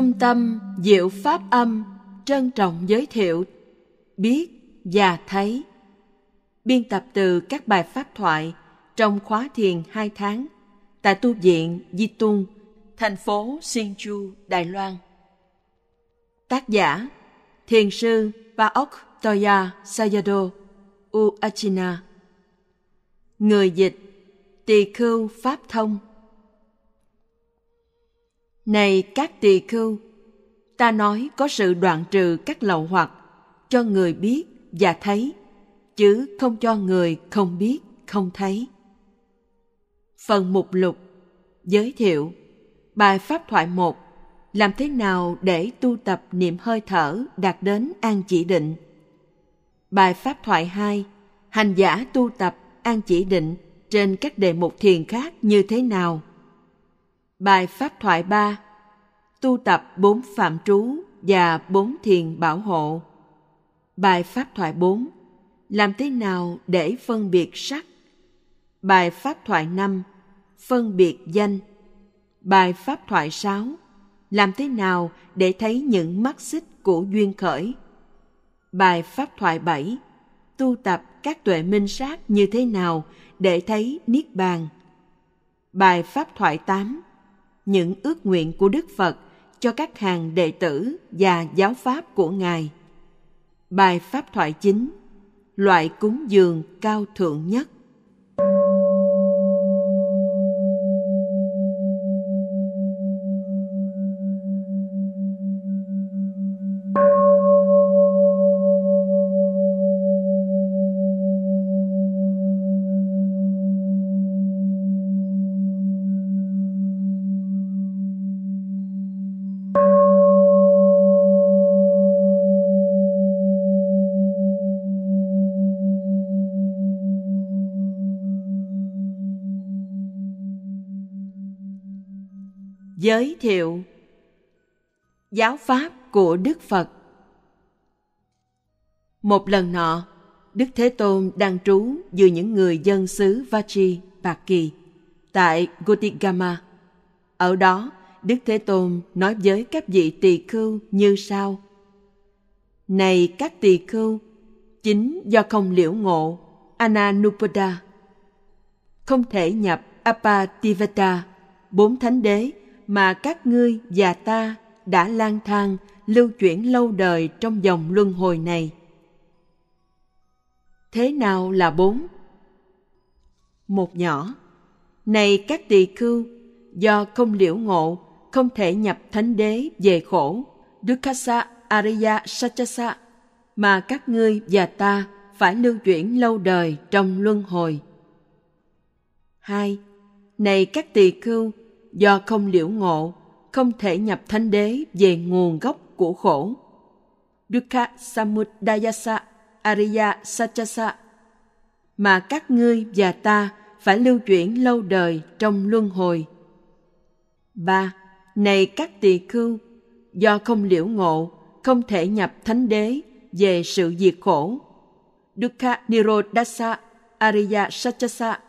Trung tâm Diệu Pháp Âm trân trọng giới thiệu biết và thấy. Biên tập từ các bài pháp thoại trong khóa thiền 2 tháng tại tu viện Di Tung, thành phố Sinchu, Đài Loan. Tác giả Thiền sư Paok Toya Sayado Uachina. Người dịch Tỳ khưu Pháp Thông. Này các tỳ khưu, ta nói có sự đoạn trừ các lậu hoặc cho người biết và thấy, chứ không cho người không biết, không thấy. Phần mục lục Giới thiệu Bài Pháp thoại 1 Làm thế nào để tu tập niệm hơi thở đạt đến an chỉ định? Bài Pháp thoại 2 Hành giả tu tập an chỉ định trên các đề mục thiền khác như thế nào? Bài Pháp thoại 3 Tu tập bốn phạm trú và bốn thiền bảo hộ. Bài Pháp thoại 4 Làm thế nào để phân biệt sắc? Bài Pháp thoại 5 Phân biệt danh Bài Pháp thoại 6 Làm thế nào để thấy những mắt xích của duyên khởi? Bài Pháp thoại 7 Tu tập các tuệ minh sát như thế nào để thấy Niết Bàn? Bài Pháp thoại 8 những ước nguyện của Đức Phật cho các hàng đệ tử và giáo pháp của Ngài. Bài Pháp thoại chính, Loại cúng dường cao thượng nhất giới thiệu giáo pháp của đức phật. Một lần nọ, đức thế tôn đang trú giữa những người dân xứ vachi, bạc kỳ, tại gotigama ở đó, đức thế tôn nói với các vị tỳ khưu như sau. Này các tỳ khưu, chính do không liễu ngộ ananupada, không thể nhập apativata, bốn thánh đế mà các ngươi và ta đã lang thang, lưu chuyển lâu đời trong dòng luân hồi này. Thế nào là bốn? Một nhỏ. Này các tỳ khưu, do không liễu ngộ, không thể nhập thánh đế về khổ dukkasa ariya sachasa mà các ngươi và ta phải lưu chuyển lâu đời trong luân hồi. Hai. Này các tỳ khưu do không liễu ngộ, không thể nhập thánh đế về nguồn gốc của khổ. Dukkha Samudayasa Ariya Sachasa mà các ngươi và ta phải lưu chuyển lâu đời trong luân hồi. ba Này các tỳ khưu, do không liễu ngộ, không thể nhập thánh đế về sự diệt khổ. Dukkha Nirodhasa Ariya Sachasa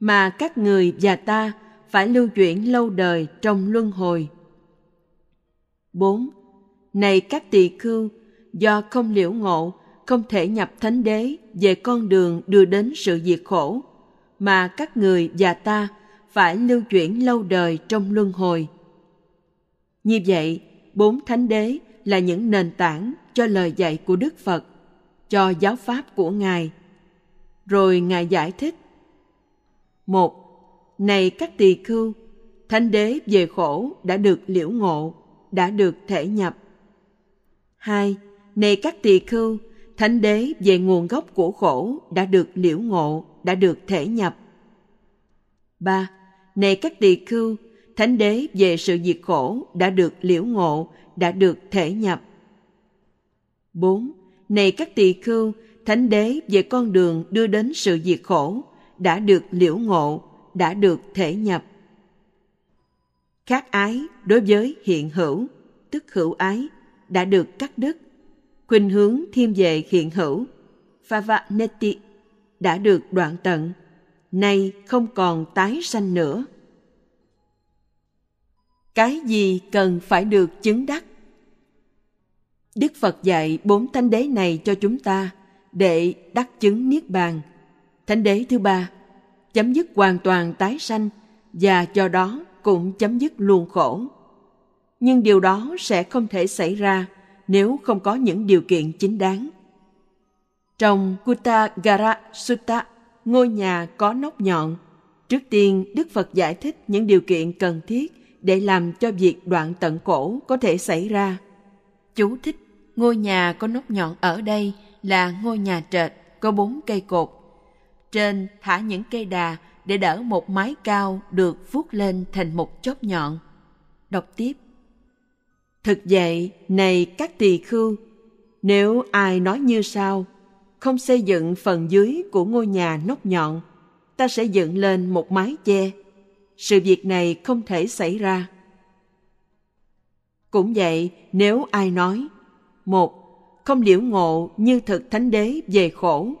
mà các người và ta phải lưu chuyển lâu đời trong luân hồi. 4. Này các tỳ khưu, do không liễu ngộ, không thể nhập thánh đế về con đường đưa đến sự diệt khổ, mà các người và ta phải lưu chuyển lâu đời trong luân hồi. Như vậy, bốn thánh đế là những nền tảng cho lời dạy của Đức Phật, cho giáo pháp của Ngài. Rồi Ngài giải thích. Một, này các tỳ khưu, thánh đế về khổ đã được liễu ngộ, đã được thể nhập. Hai, này các tỳ khưu, thánh đế về nguồn gốc của khổ đã được liễu ngộ, đã được thể nhập. Ba, này các tỳ khưu, thánh đế về sự diệt khổ đã được liễu ngộ, đã được thể nhập. Bốn, này các tỳ khưu, thánh đế về con đường đưa đến sự diệt khổ đã được liễu ngộ, đã được thể nhập. Khác ái đối với hiện hữu, tức hữu ái, đã được cắt đứt. Khuynh hướng thiên về hiện hữu, Favaneti, đã được đoạn tận, nay không còn tái sanh nữa. cái gì cần phải được chứng đắc đức phật dạy bốn thánh đế này cho chúng ta để đắc chứng niết bàn thánh đế thứ ba chấm dứt hoàn toàn tái sanh và do đó cũng chấm dứt luôn khổ nhưng điều đó sẽ không thể xảy ra nếu không có những điều kiện chính đáng trong Kuttagara Sutta, ngôi nhà có nóc nhọn, trước tiên Đức Phật giải thích những điều kiện cần thiết để làm cho việc đoạn tận cổ có thể xảy ra. Chú thích ngôi nhà có nóc nhọn ở đây là ngôi nhà trệt có bốn cây cột. Trên thả những cây đà để đỡ một mái cao được vuốt lên thành một chóp nhọn. Đọc tiếp. Thực vậy, này các tỳ khưu, nếu ai nói như sau, không xây dựng phần dưới của ngôi nhà nóc nhọn, ta sẽ dựng lên một mái che. Sự việc này không thể xảy ra. Cũng vậy, nếu ai nói, một, không liễu ngộ như thực thánh đế về khổ.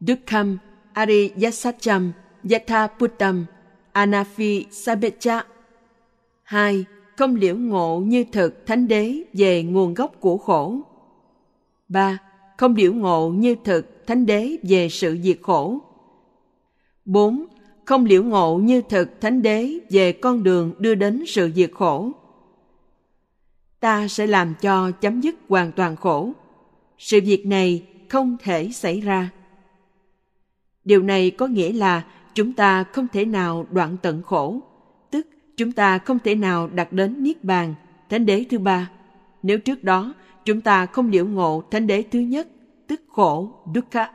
Đức khâm Dukkam Ariyasacham Yathaputam Anafi Sabecha. Hai, không liễu ngộ như thực thánh đế về nguồn gốc của khổ. Ba, không liễu ngộ như thực thánh đế về sự diệt khổ. 4. Không liễu ngộ như thực thánh đế về con đường đưa đến sự diệt khổ. Ta sẽ làm cho chấm dứt hoàn toàn khổ. Sự việc này không thể xảy ra. Điều này có nghĩa là chúng ta không thể nào đoạn tận khổ, tức chúng ta không thể nào đạt đến niết bàn, thánh đế thứ ba. Nếu trước đó chúng ta không liễu ngộ thánh đế thứ nhất, tức khổ, dukkha,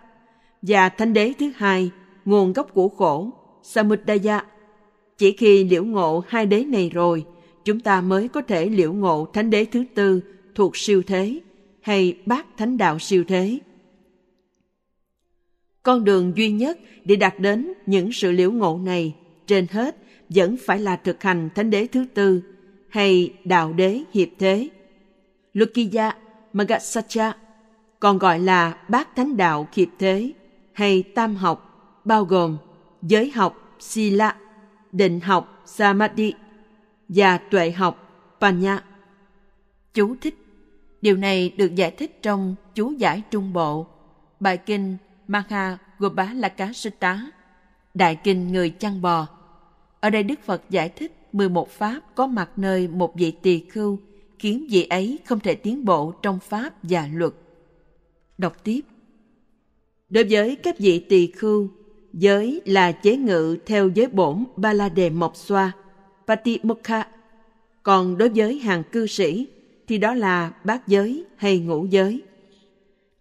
và thánh đế thứ hai, nguồn gốc của khổ, samudaya. Chỉ khi liễu ngộ hai đế này rồi, chúng ta mới có thể liễu ngộ thánh đế thứ tư thuộc siêu thế hay bát thánh đạo siêu thế. Con đường duy nhất để đạt đến những sự liễu ngộ này trên hết vẫn phải là thực hành thánh đế thứ tư hay đạo đế hiệp thế. Lukiya Magasacha còn gọi là bát thánh đạo hiệp thế hay tam học bao gồm giới học Sila, định học Samadhi và tuệ học Panya. Chú thích Điều này được giải thích trong chú giải trung bộ, bài kinh Maha Gopalaka Sutta, đại kinh người chăn bò. Ở đây Đức Phật giải thích 11 pháp có mặt nơi một vị tỳ khưu khiến vị ấy không thể tiến bộ trong pháp và luật. Đọc tiếp. Đối với các vị tỳ khưu, giới là chế ngự theo giới bổn ba la đề mộc xoa, Patimokha. Còn đối với hàng cư sĩ thì đó là bát giới hay ngũ giới.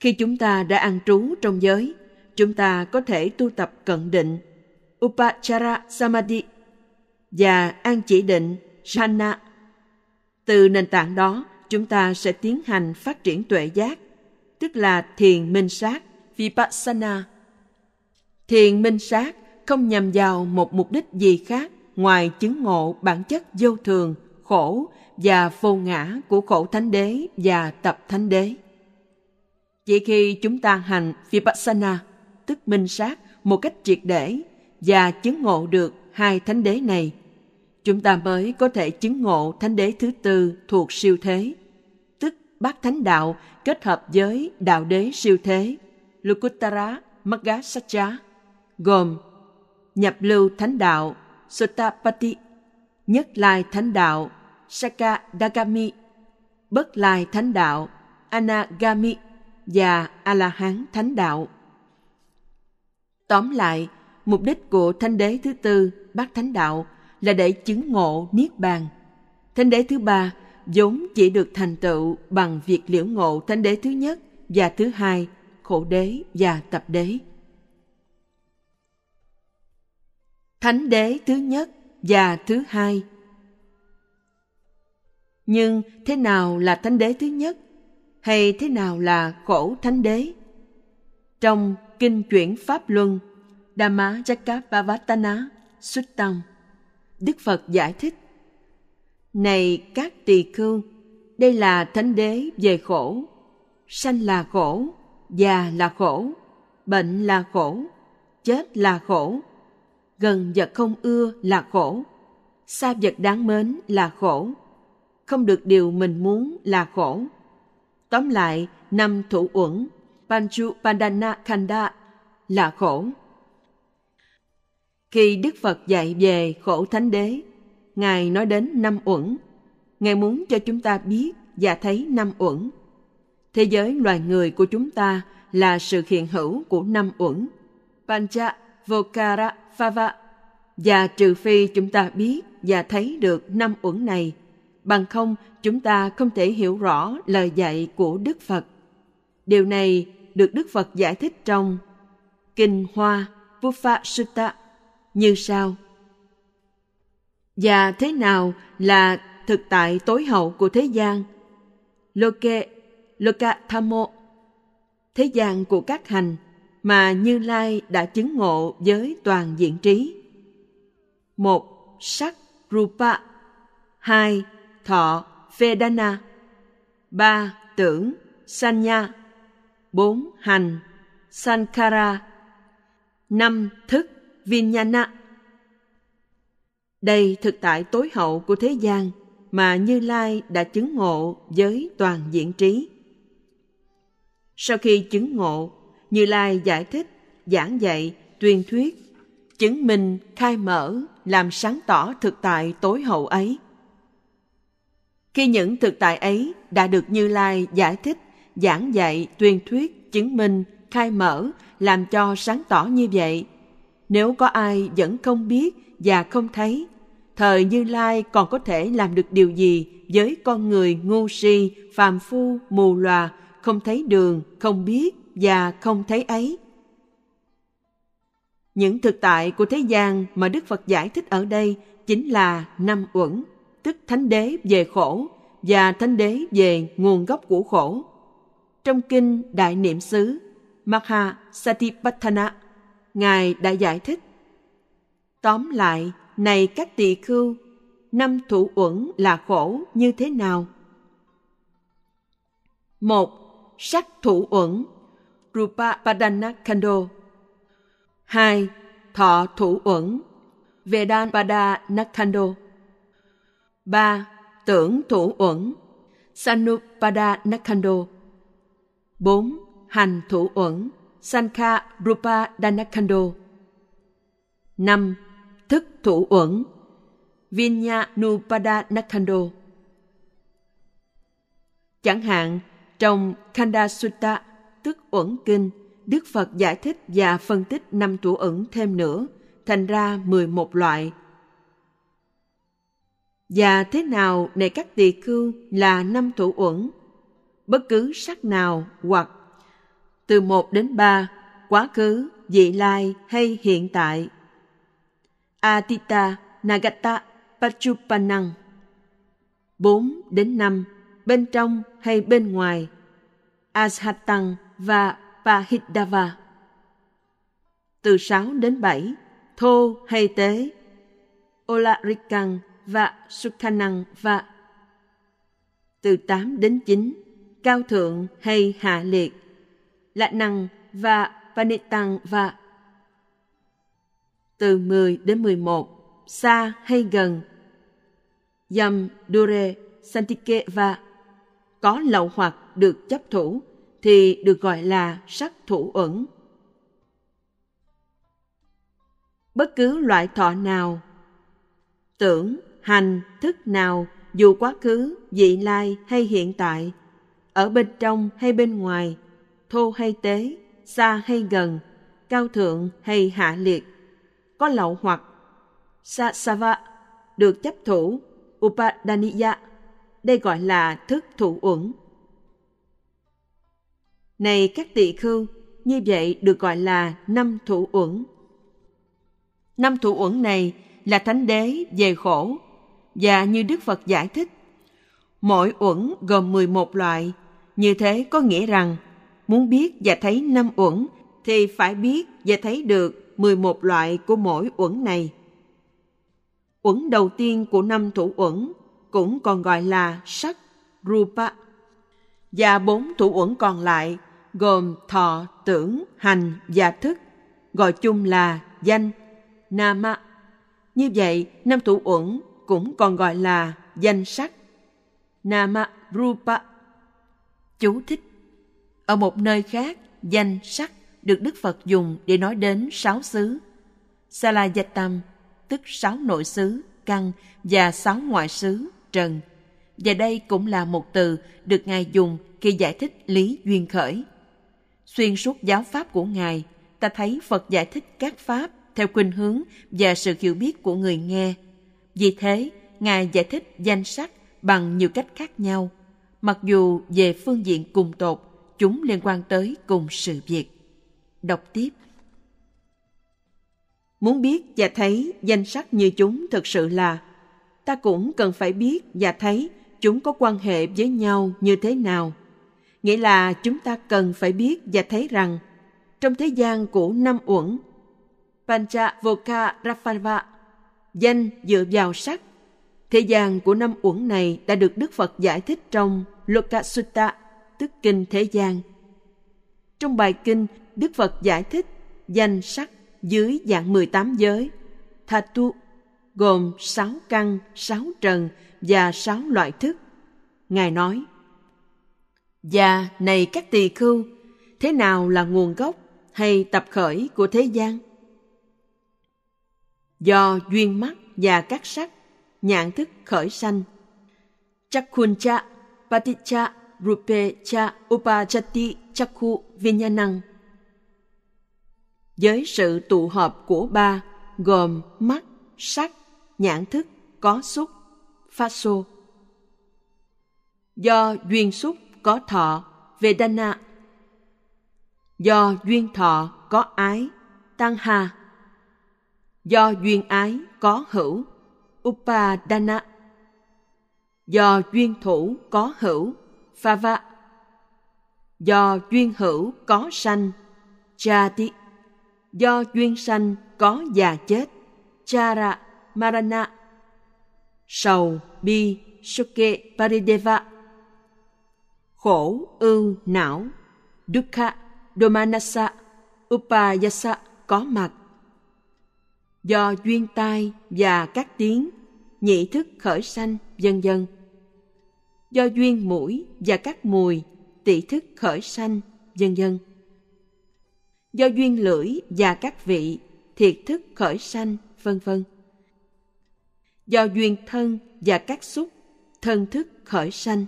Khi chúng ta đã ăn trú trong giới, chúng ta có thể tu tập cận định, Upachara Samadhi và an chỉ định jhana. Từ nền tảng đó, chúng ta sẽ tiến hành phát triển tuệ giác, tức là thiền minh sát, Vipassana. Thiền minh sát không nhằm vào một mục đích gì khác ngoài chứng ngộ bản chất vô thường, khổ và vô ngã của khổ thánh đế và tập thánh đế. Chỉ khi chúng ta hành Vipassana, tức minh sát một cách triệt để và chứng ngộ được hai thánh đế này, chúng ta mới có thể chứng ngộ thánh đế thứ tư thuộc siêu thế, tức bát thánh đạo kết hợp với đạo đế siêu thế, Lukuttara Magga Satcha, gồm nhập lưu thánh đạo Sotapati, nhất lai thánh đạo Sakadagami, bất lai thánh đạo Anagami và A-la-hán thánh đạo. Tóm lại, mục đích của thánh đế thứ tư, bát thánh đạo là để chứng ngộ niết bàn. Thánh đế thứ ba vốn chỉ được thành tựu bằng việc liễu ngộ thánh đế thứ nhất và thứ hai, khổ đế và tập đế. Thánh đế thứ nhất và thứ hai. Nhưng thế nào là thánh đế thứ nhất? Hay thế nào là khổ thánh đế? Trong Kinh chuyển Pháp Luân, Dhamma Chakkapavatana Suttam, Đức Phật giải thích Này các tỳ khưu, đây là thánh đế về khổ. Sanh là khổ, già là khổ, bệnh là khổ, chết là khổ, gần vật không ưa là khổ xa vật đáng mến là khổ. Không được điều mình muốn là khổ. Tóm lại năm thủ uẩn panchu pandana khanda là khổ. Khi đức phật dạy về khổ thánh đế, ngài nói đến năm uẩn. Ngài muốn cho chúng ta biết và thấy năm uẩn. Thế giới loài người của chúng ta là sự hiện hữu của năm uẩn. Pancha, vokara, phava. Và trừ phi chúng ta biết và thấy được năm uẩn này, bằng không chúng ta không thể hiểu rõ lời dạy của đức phật. Điều này được đức phật giải thích trong kinh hoa Pufa Sutta như sau. Và thế nào là thực tại tối hậu của thế gian? Loke, Lokathamo, thế gian của các hành mà Như Lai đã chứng ngộ với toàn diện trí. Một, sắc Rupa. Hai, thọ Vedana. Ba, tưởng Sanya. Bốn, hành Sankara. Năm, thức Vinyana. Đây thực tại tối hậu của thế gian mà Như Lai đã chứng ngộ với toàn diện trí. Sau khi chứng ngộ, Như Lai giải thích, giảng dạy, tuyên thuyết, chứng minh, khai mở, làm sáng tỏ thực tại tối hậu ấy. Khi những thực tại ấy đã được Như Lai giải thích, giảng dạy, tuyên thuyết, chứng minh, khai mở, làm cho sáng tỏ như vậy, nếu có ai vẫn không biết và không thấy, thời Như Lai còn có thể làm được điều gì với con người ngu si, phàm phu, mù lòa, không thấy đường, không biết và không thấy ấy? Những thực tại của thế gian mà Đức Phật giải thích ở đây chính là năm uẩn, tức thánh đế về khổ và thánh đế về nguồn gốc của khổ. Trong kinh Đại Niệm xứ Maha Satipatthana Ngài đã giải thích. Tóm lại, này các tỳ khưu, năm thủ uẩn là khổ như thế nào? Một, sắc thủ uẩn, Rupa Padana Kando. Hai, thọ thủ uẩn, vedan pada Nakando. Ba, tưởng thủ uẩn, Sanupada Nakando. Bốn, hành thủ uẩn, Sankha Rupa Danakando. 5. Thức thủ uẩn Vinya Nupada Nakando. Chẳng hạn, trong Khanda Sutta, tức uẩn kinh, Đức Phật giải thích và phân tích năm thủ ẩn thêm nữa, thành ra 11 loại. Và thế nào này các tỳ khưu là năm thủ uẩn? Bất cứ sắc nào hoặc từ 1 đến 3, quá khứ, vị lai hay hiện tại. Atita, Nagata, Pachupanang. 4 đến 5, bên trong hay bên ngoài. Ashatang và Pahidava. Từ 6 đến 7, thô hay tế. Olarikang và Sukhanang và từ 8 đến 9, cao thượng hay hạ liệt lạ năng và Panitang và từ 10 đến 11, xa hay gần. Yam Dure Santike và có lậu hoặc được chấp thủ thì được gọi là sắc thủ ẩn. Bất cứ loại thọ nào, tưởng, hành, thức nào dù quá khứ, vị lai hay hiện tại, ở bên trong hay bên ngoài – thô hay tế, xa hay gần, cao thượng hay hạ liệt, có lậu hoặc, sa sava, được chấp thủ, upadaniya, đây gọi là thức thủ uẩn. Này các tỳ khưu, như vậy được gọi là năm thủ uẩn. Năm thủ uẩn này là thánh đế về khổ, và như Đức Phật giải thích, mỗi uẩn gồm 11 loại, như thế có nghĩa rằng Muốn biết và thấy năm uẩn thì phải biết và thấy được 11 loại của mỗi uẩn này. Uẩn đầu tiên của năm thủ uẩn cũng còn gọi là sắc, rupa. Và bốn thủ uẩn còn lại gồm thọ, tưởng, hành và thức, gọi chung là danh, nama. Như vậy, năm thủ uẩn cũng còn gọi là danh sắc. Nama Rupa. Chú thích. Ở một nơi khác, danh sắc được Đức Phật dùng để nói đến sáu xứ. Salayatam, tức sáu nội xứ, căn và sáu ngoại xứ, trần. Và đây cũng là một từ được Ngài dùng khi giải thích lý duyên khởi. Xuyên suốt giáo pháp của Ngài, ta thấy Phật giải thích các pháp theo khuynh hướng và sự hiểu biết của người nghe. Vì thế, Ngài giải thích danh sắc bằng nhiều cách khác nhau, mặc dù về phương diện cùng tột, chúng liên quan tới cùng sự việc. Đọc tiếp. Muốn biết và thấy danh sắc như chúng thực sự là, ta cũng cần phải biết và thấy chúng có quan hệ với nhau như thế nào. Nghĩa là chúng ta cần phải biết và thấy rằng trong thế gian của năm uẩn Panchavoka rafalva danh dựa vào sắc. Thế gian của năm uẩn này đã được Đức Phật giải thích trong Lokasutta, tức Kinh Thế gian. Trong bài kinh, Đức Phật giải thích danh sắc dưới dạng 18 giới, Thatu, gồm 6 căn, 6 trần và 6 loại thức. Ngài nói, Và này các tỳ khưu, thế nào là nguồn gốc hay tập khởi của thế gian? do duyên mắt và các sắc nhãn thức khởi sanh. Chakuncha paticha rupe cha upachati, chakhu, vinyanang. Với sự tụ hợp của ba gồm mắt, sắc, nhãn thức, có xúc, pha xô. Do duyên xúc có thọ, vedana. Do duyên thọ có ái tăng hà do duyên ái có hữu upadana. Do duyên thủ có hữu, phava. Do duyên hữu có sanh, chati. Do duyên sanh có già chết, chara, marana. Sầu, bi suke parideva. Khổ ưu não dukkha domanasa. Upayasa có mặt. Do duyên tai và các tiếng nhị thức khởi sanh, vân vân. Do duyên mũi và các mùi tỷ thức khởi sanh, vân vân. Do duyên lưỡi và các vị, thiệt thức khởi sanh, vân vân. Do duyên thân và các xúc, thân thức khởi sanh.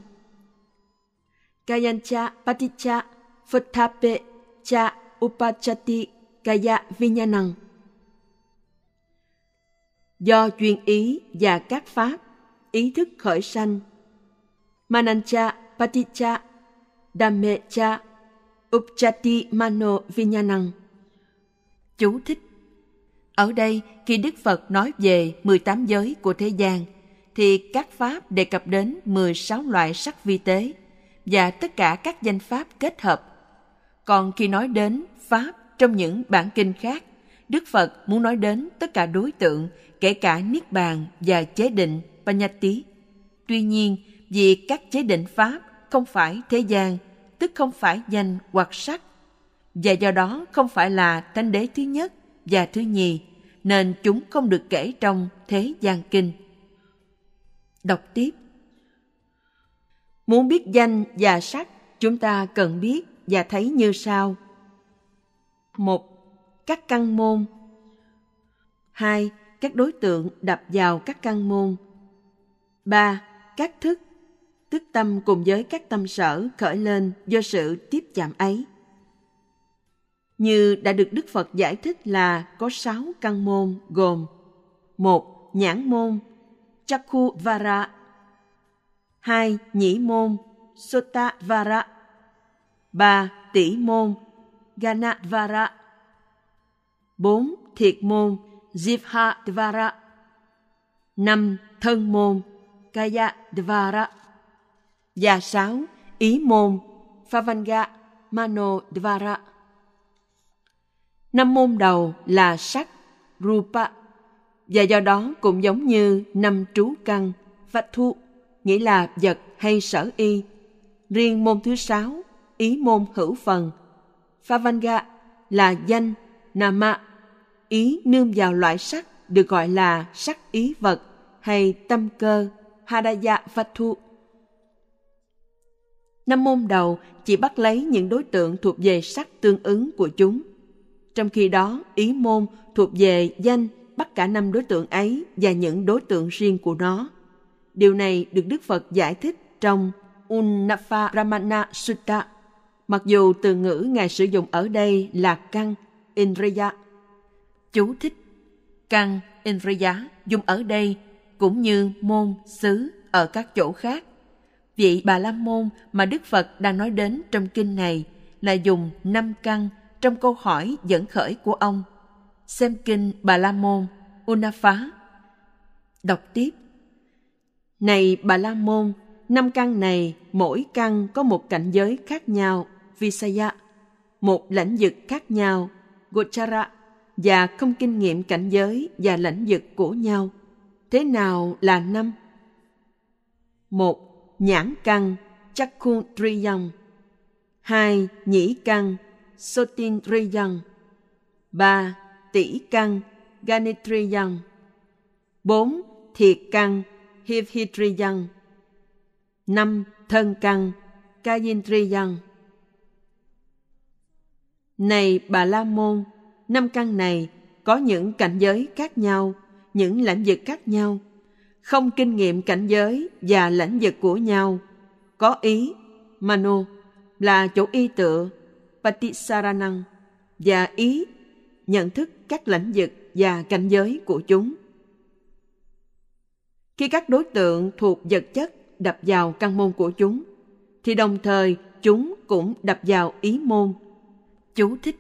Kayancha paticha phatape cha upachati, kaya vinyanang do duyên ý và các pháp ý thức khởi sanh. Manancha paticha dhammecha upchati mano vinyanang. Chú thích. Ở đây khi Đức Phật nói về 18 giới của thế gian thì các pháp đề cập đến 16 loại sắc vi tế và tất cả các danh pháp kết hợp. Còn khi nói đến pháp trong những bản kinh khác, Đức Phật muốn nói đến tất cả đối tượng kể cả niết bàn và chế định Panyati. Tuy nhiên, vì các chế định pháp không phải thế gian, tức không phải danh hoặc sắc, và do đó không phải là thánh đế thứ nhất và thứ nhì, nên chúng không được kể trong thế gian kinh. Đọc tiếp Muốn biết danh và sắc, chúng ta cần biết và thấy như sau. một Các căn môn 2 các đối tượng đập vào các căn môn. 3. Các thức, tức tâm cùng với các tâm sở khởi lên do sự tiếp chạm ấy. Như đã được Đức Phật giải thích là có sáu căn môn gồm một Nhãn môn Chakhu Vara hai Nhĩ môn Sota Vara ba Tỷ môn Gana Vara bốn Thiệt môn Jivha Dvara. năm Thân môn Kaya Dvara. Và sáu Ý môn Favanga Mano Dvara. Năm môn đầu là sắc, Rupa, và do đó cũng giống như năm trú căn, Vatu, nghĩa là vật hay sở y. Riêng môn thứ sáu, ý môn hữu phần, Favanga là danh, Nama ý nương vào loại sắc được gọi là sắc ý vật hay tâm cơ Hadaya Vatu. Năm môn đầu chỉ bắt lấy những đối tượng thuộc về sắc tương ứng của chúng. Trong khi đó, ý môn thuộc về danh bắt cả năm đối tượng ấy và những đối tượng riêng của nó. Điều này được Đức Phật giải thích trong Unnapha Ramana Sutta. Mặc dù từ ngữ Ngài sử dụng ở đây là căn, Indriya. Chú thích Căn, Indriya dùng ở đây cũng như môn, xứ ở các chỗ khác. Vị Bà La Môn mà Đức Phật đang nói đến trong kinh này là dùng năm căn trong câu hỏi dẫn khởi của ông. Xem kinh Bà La Môn, Unaphá. Đọc tiếp. Này Bà La Môn, năm căn này mỗi căn có một cảnh giới khác nhau, Visaya, một lãnh vực khác nhau, Gochara, và không kinh nghiệm cảnh giới và lãnh vực của nhau. Thế nào là năm? Một, nhãn căn, Chakun Triyang. Hai, nhĩ căn, Sotin Triyang. Ba, tỷ căn, Ganitriyang. Bốn, thiệt căn, Hivhitriyang. Năm, thân căn, Kayintriyang. Này Bà La Môn, năm căn này có những cảnh giới khác nhau, những lãnh vực khác nhau, không kinh nghiệm cảnh giới và lãnh vực của nhau, có ý, mano, là chỗ y tựa, patisaranang, và ý, nhận thức các lãnh vực và cảnh giới của chúng. Khi các đối tượng thuộc vật chất đập vào căn môn của chúng, thì đồng thời chúng cũng đập vào ý môn. Chú thích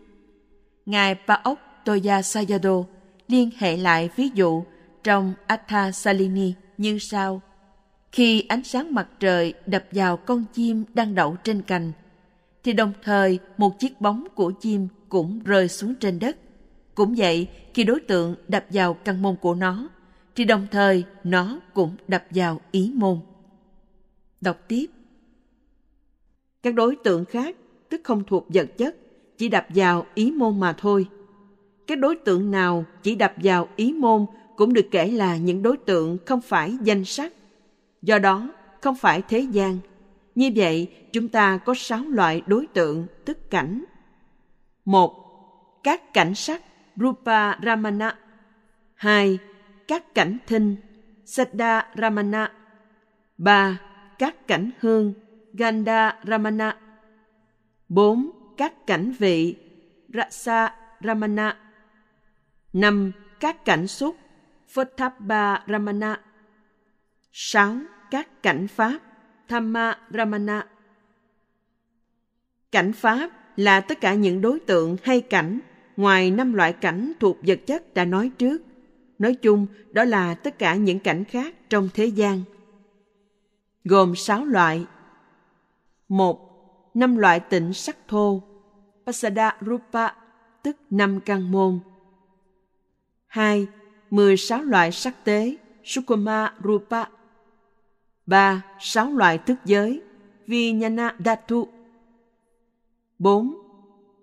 Ngài Paok Toya sayado liên hệ lại ví dụ trong Atha Salini như sau. Khi ánh sáng mặt trời đập vào con chim đang đậu trên cành, thì đồng thời một chiếc bóng của chim cũng rơi xuống trên đất. Cũng vậy, khi đối tượng đập vào căn môn của nó, thì đồng thời nó cũng đập vào ý môn. Đọc tiếp. Các đối tượng khác, tức không thuộc vật chất, chỉ đập vào ý môn mà thôi. Các đối tượng nào chỉ đập vào ý môn cũng được kể là những đối tượng không phải danh sắc, do đó không phải thế gian. Như vậy, chúng ta có sáu loại đối tượng tức cảnh. một Các cảnh sắc Rupa Ramana. hai Các cảnh thinh Sada Ramana. ba Các cảnh hương Ganda Ramana. bốn các cảnh vị Rasa Ramana. năm Các cảnh xúc Photthapa Ramana. 6. Các cảnh Pháp Thamma Ramana. Cảnh Pháp là tất cả những đối tượng hay cảnh ngoài năm loại cảnh thuộc vật chất đã nói trước. Nói chung, đó là tất cả những cảnh khác trong thế gian. Gồm 6 loại. 1. Năm loại tịnh sắc thô, Pasada Rupa, tức năm căn môn. 2 16 loại sắc tế, Sukuma Rupa. 3. 6 loại thức giới, Vijnana Dhatu. 4.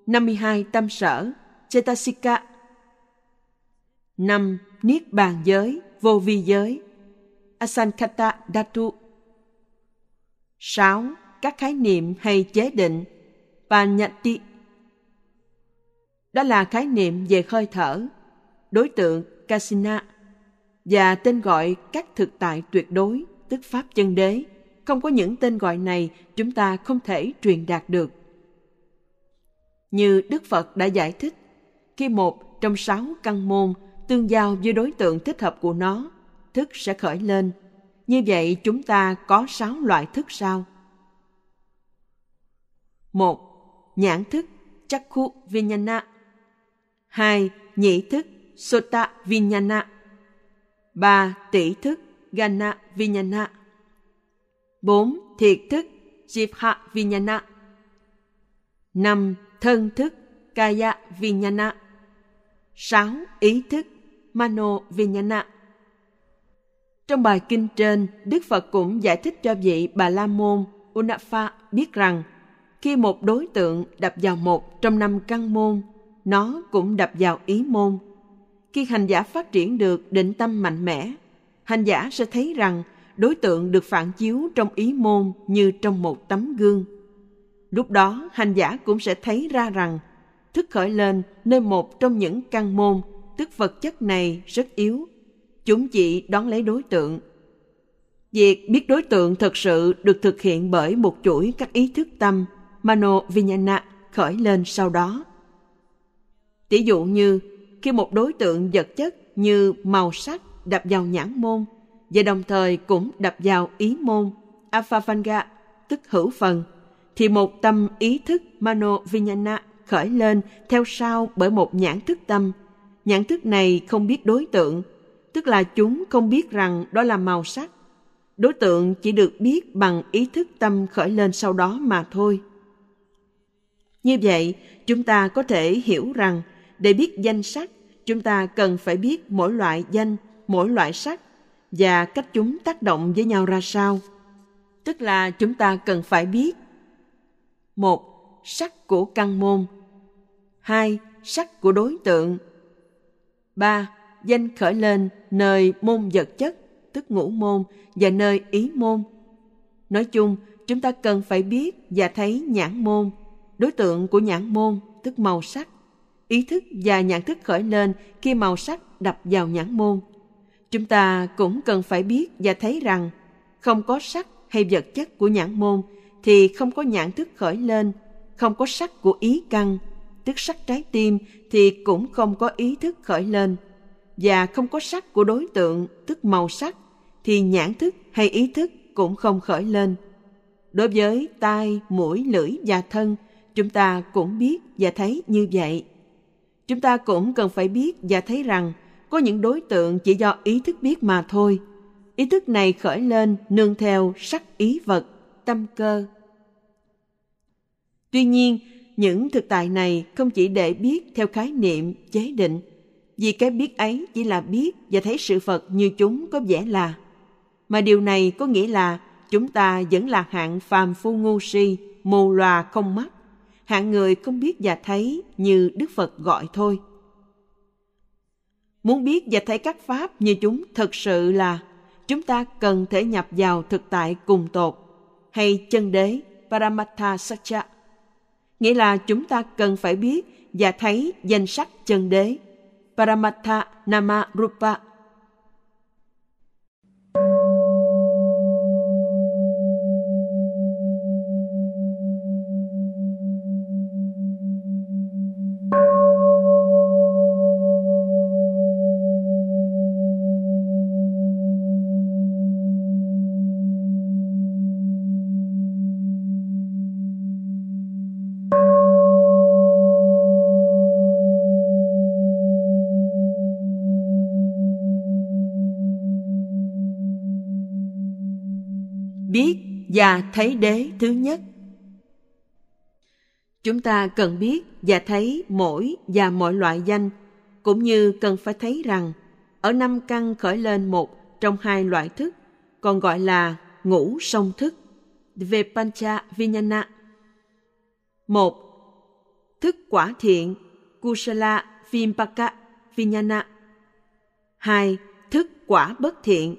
52 tâm sở, Chetasika. 5. Niết bàn giới, vô vi giới, Asankata Dhatu. 6. Các khái niệm hay chế định, Panyati. Đó là khái niệm về hơi thở, đối tượng Kasina và tên gọi các thực tại tuyệt đối, tức Pháp chân đế. Không có những tên gọi này, chúng ta không thể truyền đạt được. Như Đức Phật đã giải thích, khi một trong sáu căn môn tương giao với đối tượng thích hợp của nó, thức sẽ khởi lên. Như vậy chúng ta có sáu loại thức sau. một Nhãn thức, chắc khu Vinyana. 2. Nhĩ thức, Sota Vinyana. 3. Tỷ thức Gana Vinyana. 4. Thiệt thức Jivha Vinyana. 5. Thân thức Kaya Vinyana. 6. Ý thức Mano Vinyana. Trong bài kinh trên, Đức Phật cũng giải thích cho vị Bà La Môn Unapha biết rằng khi một đối tượng đập vào một trong năm căn môn, nó cũng đập vào ý môn khi hành giả phát triển được định tâm mạnh mẽ, hành giả sẽ thấy rằng đối tượng được phản chiếu trong ý môn như trong một tấm gương. Lúc đó, hành giả cũng sẽ thấy ra rằng thức khởi lên nơi một trong những căn môn, tức vật chất này rất yếu. Chúng chỉ đón lấy đối tượng. Việc biết đối tượng thực sự được thực hiện bởi một chuỗi các ý thức tâm, Mano vinyana khởi lên sau đó. Tỷ dụ như khi một đối tượng vật chất như màu sắc đập vào nhãn môn và đồng thời cũng đập vào ý môn Afafanga tức hữu phần, thì một tâm ý thức Mano Vinyana khởi lên theo sau bởi một nhãn thức tâm. Nhãn thức này không biết đối tượng, tức là chúng không biết rằng đó là màu sắc. Đối tượng chỉ được biết bằng ý thức tâm khởi lên sau đó mà thôi. Như vậy, chúng ta có thể hiểu rằng để biết danh sắc, chúng ta cần phải biết mỗi loại danh, mỗi loại sắc và cách chúng tác động với nhau ra sao. Tức là chúng ta cần phải biết một sắc của căn môn hai sắc của đối tượng ba danh khởi lên nơi môn vật chất tức ngũ môn và nơi ý môn nói chung chúng ta cần phải biết và thấy nhãn môn đối tượng của nhãn môn tức màu sắc ý thức và nhận thức khởi lên khi màu sắc đập vào nhãn môn. Chúng ta cũng cần phải biết và thấy rằng không có sắc hay vật chất của nhãn môn thì không có nhãn thức khởi lên, không có sắc của ý căn. Tức sắc trái tim thì cũng không có ý thức khởi lên. Và không có sắc của đối tượng, tức màu sắc, thì nhãn thức hay ý thức cũng không khởi lên. Đối với tai, mũi, lưỡi và thân, chúng ta cũng biết và thấy như vậy chúng ta cũng cần phải biết và thấy rằng có những đối tượng chỉ do ý thức biết mà thôi. Ý thức này khởi lên nương theo sắc ý vật, tâm cơ. Tuy nhiên, những thực tại này không chỉ để biết theo khái niệm, chế định, vì cái biết ấy chỉ là biết và thấy sự vật như chúng có vẻ là. Mà điều này có nghĩa là chúng ta vẫn là hạng phàm phu ngu si, mù lòa không mắt hạng người không biết và thấy như đức phật gọi thôi muốn biết và thấy các pháp như chúng thật sự là chúng ta cần thể nhập vào thực tại cùng tột hay chân đế Paramattha Satcha. Nghĩa là chúng ta cần phải biết và thấy danh sắc chân đế Paramattha Nama Rupa và thấy đế thứ nhất. Chúng ta cần biết và thấy mỗi và mọi loại danh, cũng như cần phải thấy rằng, ở năm căn khởi lên một trong hai loại thức, còn gọi là ngũ song thức về pancha vinyana một, thức quả thiện kusala vimpaka vinyana hai, thức quả bất thiện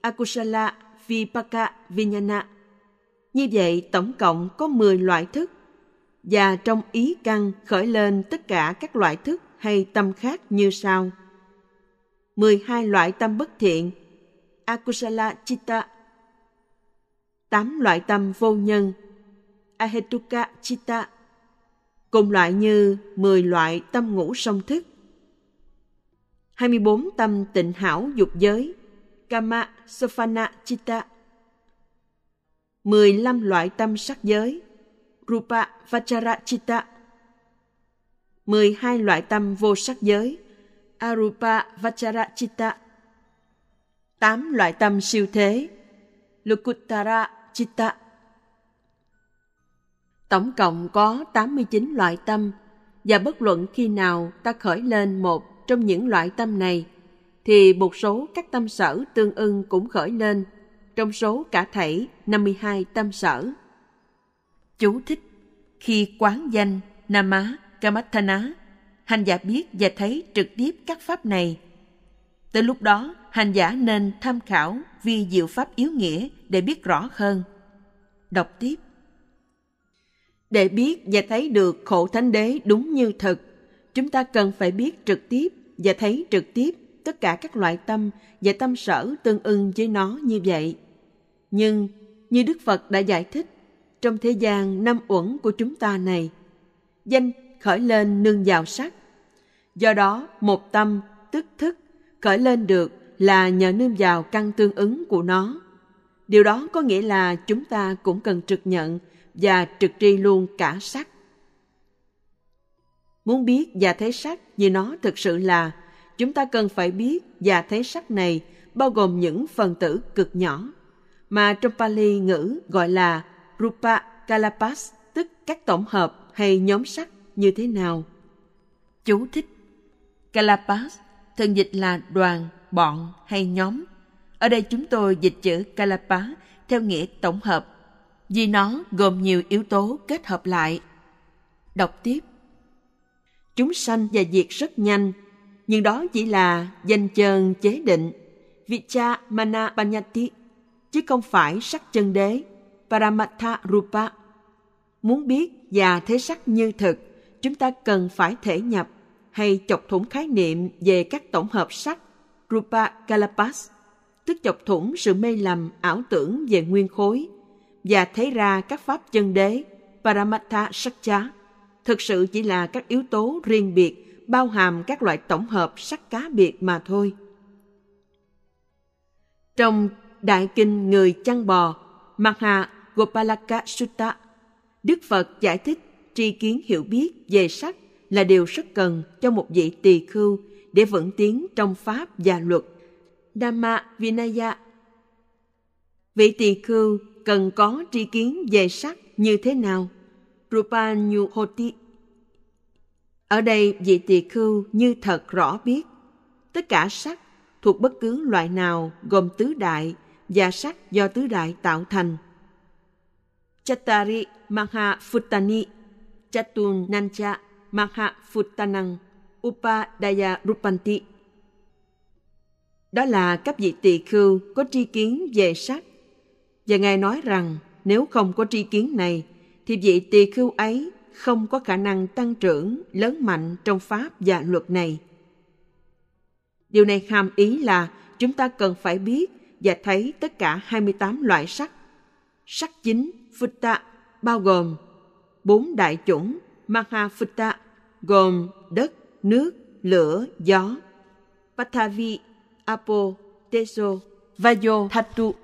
akusala Vipaka vinyana như vậy, tổng cộng có 10 loại thức, và trong ý căn khởi lên tất cả các loại thức hay tâm khác như sau. 12 loại tâm bất thiện, Akusala Chitta. 8 loại tâm vô nhân, Ahetuka Chitta. Cùng loại như 10 loại tâm ngũ song thức. 24 tâm tịnh hảo dục giới, Kama Sofana Chitta 15 loại tâm sắc giới. Rupa Vachara Chitta 12 loại tâm vô sắc giới. Arupa Vachara Chitta 8 loại tâm siêu thế. Lukuttara Chitta. Tổng cộng có 89 loại tâm và bất luận khi nào ta khởi lên một trong những loại tâm này – thì một số các tâm sở tương ưng cũng khởi lên, trong số cả thảy 52 tâm sở. Chú thích Khi quán danh Nama Kamathana, hành giả biết và thấy trực tiếp các pháp này. Tới lúc đó, hành giả nên tham khảo vi diệu pháp yếu nghĩa để biết rõ hơn. Đọc tiếp. Để biết và thấy được khổ thánh đế đúng như thật, chúng ta cần phải biết trực tiếp và thấy trực tiếp tất cả các loại tâm và tâm sở tương ưng với nó như vậy. Nhưng, như Đức Phật đã giải thích, trong thế gian năm uẩn của chúng ta này, danh khởi lên nương vào sắc. Do đó, một tâm, tức thức, khởi lên được là nhờ nương vào căn tương ứng của nó. Điều đó có nghĩa là chúng ta cũng cần trực nhận và trực tri luôn cả sắc. Muốn biết và thấy sắc như nó thực sự là, chúng ta cần phải biết và thấy sắc này bao gồm những phần tử cực nhỏ, mà trong Pali ngữ gọi là Rupa Kalapas, tức các tổng hợp hay nhóm sắc như thế nào. Chú thích Kalapas thường dịch là đoàn, bọn hay nhóm. Ở đây chúng tôi dịch chữ Kalapa theo nghĩa tổng hợp, vì nó gồm nhiều yếu tố kết hợp lại. Đọc tiếp. Chúng sanh và diệt rất nhanh, nhưng đó chỉ là danh chơn chế định, Vicha Mana Panyati, chứ không phải sắc chân đế, Paramattha Rupa. Muốn biết và thế sắc như thực, chúng ta cần phải thể nhập hay chọc thủng khái niệm về các tổng hợp sắc Rupa Kalapas, tức chọc thủng sự mê lầm ảo tưởng về nguyên khối và thấy ra các pháp chân đế Paramatha Sakcha thực sự chỉ là các yếu tố riêng biệt bao hàm các loại tổng hợp sắc cá biệt mà thôi. Trong Đại Kinh Người Chăn Bò, Maha Gopalaka Sutta, Đức Phật giải thích tri kiến hiểu biết về sắc là điều rất cần cho một vị tỳ khưu để vững tiến trong pháp và luật. Dhamma Vinaya Vị tỳ khưu cần có tri kiến về sắc như thế nào? Rupanyuhoti Ở đây vị tỳ khưu như thật rõ biết tất cả sắc thuộc bất cứ loại nào gồm tứ đại và sắc do tứ đại tạo thành. Chattari Maha Phutani Chatun Nancha Maha Phutanang Upadaya Rupanti. Đó là các vị tỳ khưu có tri kiến về sắc. Và Ngài nói rằng nếu không có tri kiến này, thì vị tỳ khưu ấy không có khả năng tăng trưởng lớn mạnh trong pháp và luật này. Điều này hàm ý là chúng ta cần phải biết và thấy tất cả 28 loại sắc. Sắc chính, Phutta, bao gồm bốn đại chủng Mahafutta, gồm đất, nước, lửa, gió, Pathavi, Apo, Teso, Vajo, Thatu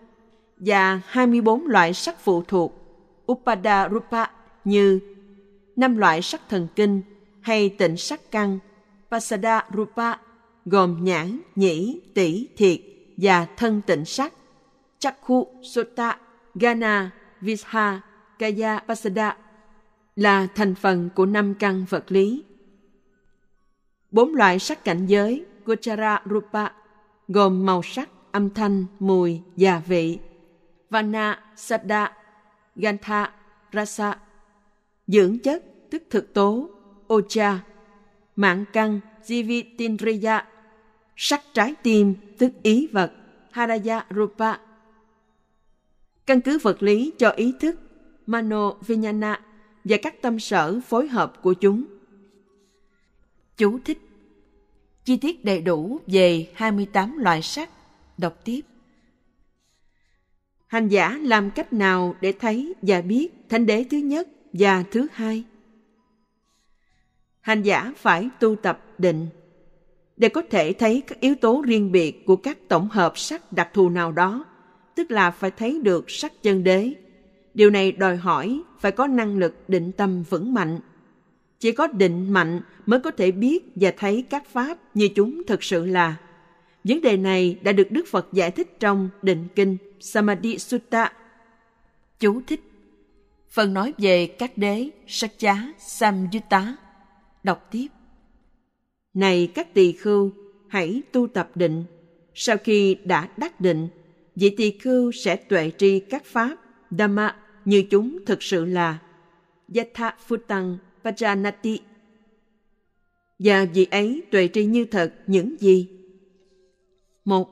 và 24 loại sắc phụ thuộc Upada Rupa như năm loại sắc thần kinh hay tịnh sắc căn Pasada Rupa gồm nhãn, nhĩ, tỷ, thiệt và thân tịnh sắc Chakhu, Sota, Gana, Visha, Kaya, Pasada là thành phần của năm căn vật lý Bốn loại sắc cảnh giới Gochara Rupa gồm màu sắc, âm thanh, mùi, và vị. Vana, Sada, Gantha, Rasa. Dưỡng chất, tức thực tố, Ocha. Mạng căn, Jivitindriya. Sắc trái tim, tức ý vật, Haraya Rupa. Căn cứ vật lý cho ý thức, Mano Vijnana và các tâm sở phối hợp của chúng. Chú thích Chi tiết đầy đủ về 28 loại sắc. Đọc tiếp. Hành giả làm cách nào để thấy và biết thánh đế thứ nhất và thứ hai? Hành giả phải tu tập định để có thể thấy các yếu tố riêng biệt của các tổng hợp sắc đặc thù nào đó, tức là phải thấy được sắc chân đế. Điều này đòi hỏi phải có năng lực định tâm vững mạnh chỉ có định mạnh mới có thể biết và thấy các pháp như chúng thực sự là. Vấn đề này đã được Đức Phật giải thích trong Định Kinh Samadhi Sutta. Chú thích Phần nói về các đế Sakya Samyutta. Đọc tiếp. Này các tỳ khưu, hãy tu tập định. Sau khi đã đắc định, vị tỳ khưu sẽ tuệ tri các pháp Dhamma như chúng thực sự là Yatha Phutang Pajanati. Và vị ấy tuệ tri như thật những gì? Một,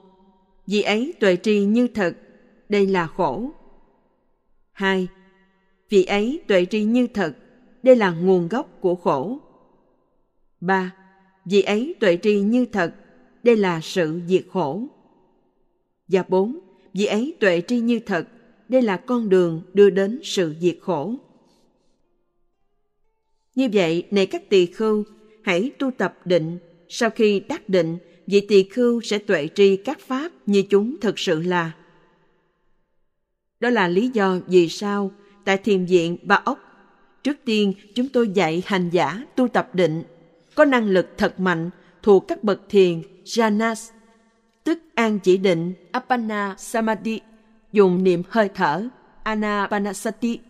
vị ấy tuệ tri như thật, đây là khổ. Hai, vị ấy tuệ tri như thật, đây là nguồn gốc của khổ. Ba, vì ấy tuệ tri như thật, đây là sự diệt khổ. Và bốn, vì ấy tuệ tri như thật, đây là con đường đưa đến sự diệt khổ. Như vậy, này các tỳ khưu, hãy tu tập định. Sau khi đắc định, vị tỳ khưu sẽ tuệ tri các pháp như chúng thực sự là. Đó là lý do vì sao tại thiền viện Ba Ốc, trước tiên chúng tôi dạy hành giả tu tập định, có năng lực thật mạnh thuộc các bậc thiền Jhanas, tức an chỉ định Apana Samadhi, dùng niệm hơi thở Anapanasati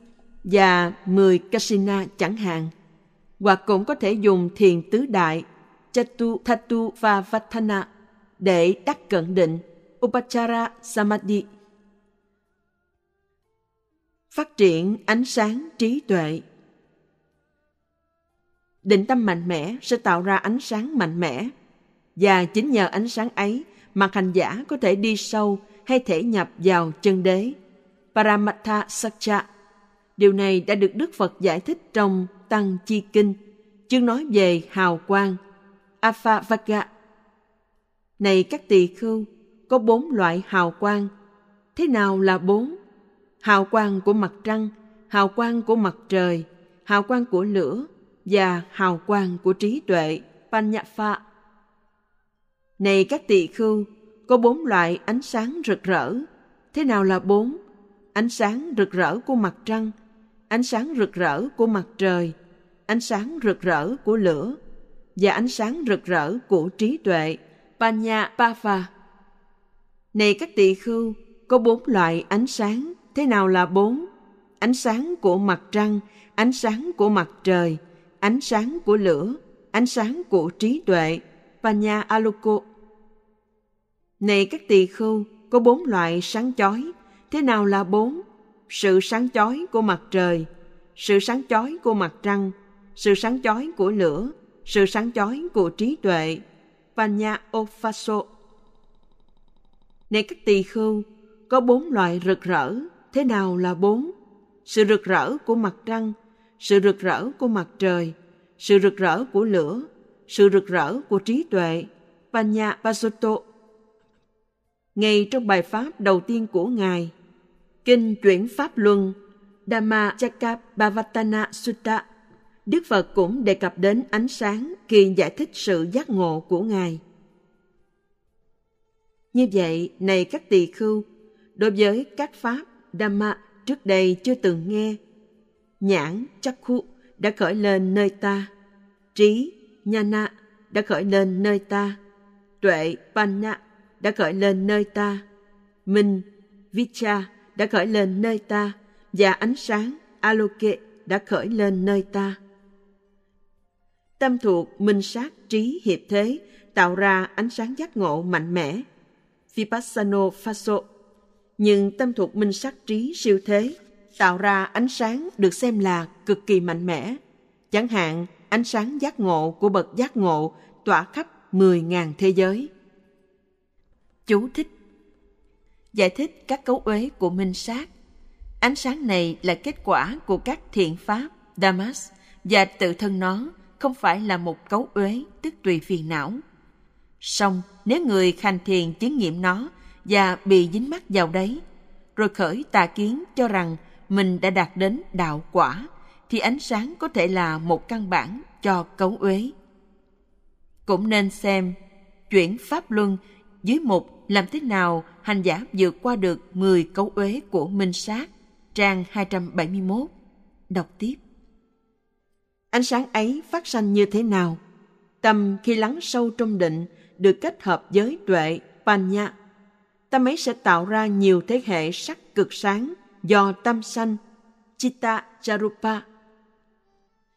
và 10 Kasina chẳng hạn hoặc cũng có thể dùng thiền tứ đại Chatu Thatu Vavatthana để đắc cận định Upachara Samadhi. Phát triển ánh sáng trí tuệ Định tâm mạnh mẽ sẽ tạo ra ánh sáng mạnh mẽ và chính nhờ ánh sáng ấy mà hành giả có thể đi sâu hay thể nhập vào chân đế. Paramattha Satcha. Điều này đã được Đức Phật giải thích trong Tăng Chi Kinh, chương nói về hào quang, Aphavaka. Này các tỳ khưu, có bốn loại hào quang. Thế nào là bốn? Hào quang của mặt trăng, hào quang của mặt trời, hào quang của lửa và hào quang của trí tuệ, Panyapha. Này các tỳ khưu, có bốn loại ánh sáng rực rỡ. Thế nào là bốn? Ánh sáng rực rỡ của mặt trăng, ánh sáng rực rỡ của mặt trời, ánh sáng rực rỡ của lửa và ánh sáng rực rỡ của trí tuệ, Panya Này các tỳ khưu, có bốn loại ánh sáng, thế nào là bốn? Ánh sáng của mặt trăng, ánh sáng của mặt trời, ánh sáng của lửa, ánh sáng của trí tuệ, Panya Aloko. Này các tỳ khưu, có bốn loại sáng chói, thế nào là bốn? Sự sáng chói của mặt trời, sự sáng chói của mặt trăng, sự sáng chói của lửa, sự sáng chói của trí tuệ, Panya Ophaso. Này các tỳ khưu, có bốn loại rực rỡ, thế nào là bốn? Sự rực rỡ của mặt trăng, sự rực rỡ của mặt trời, sự rực rỡ của lửa, sự rực rỡ của trí tuệ, Panya Pasoto. Ngay trong bài pháp đầu tiên của Ngài, Kinh Chuyển Pháp Luân, Dhamma Chakkabavatana Sutta Đức Phật cũng đề cập đến ánh sáng khi giải thích sự giác ngộ của Ngài. Như vậy, này các tỳ khưu, đối với các pháp Dhamma trước đây chưa từng nghe, nhãn chắc khu đã khởi lên nơi ta, trí nhana đã khởi lên nơi ta, tuệ panna đã khởi lên nơi ta, minh vicha đã khởi lên nơi ta. Và ánh sáng aloke đã khởi lên nơi ta. Tâm thuộc minh sát trí hiệp thế tạo ra ánh sáng giác ngộ mạnh mẽ. Vipassano Faso nhưng tâm thuộc minh sát trí siêu thế tạo ra ánh sáng được xem là cực kỳ mạnh mẽ chẳng hạn ánh sáng giác ngộ của bậc giác ngộ tỏa khắp 10.000 thế giới. Chú thích Giải thích các cấu uế của minh sát Ánh sáng này là kết quả của các thiện pháp, Damas, và tự thân nó không phải là một cấu uế tức tùy phiền não. Song nếu người hành thiền chứng nghiệm nó và bị dính mắc vào đấy, rồi khởi tà kiến cho rằng mình đã đạt đến đạo quả, thì ánh sáng có thể là một căn bản cho cấu uế. Cũng nên xem chuyển pháp luân dưới mục làm thế nào hành giả vượt qua được 10 cấu uế của minh sát, trang 271. Đọc tiếp. Ánh sáng ấy phát sanh như thế nào? Tâm khi lắng sâu trong định được kết hợp với tuệ, panya. Tâm ấy sẽ tạo ra nhiều thế hệ sắc cực sáng do tâm sanh, chitta charupa.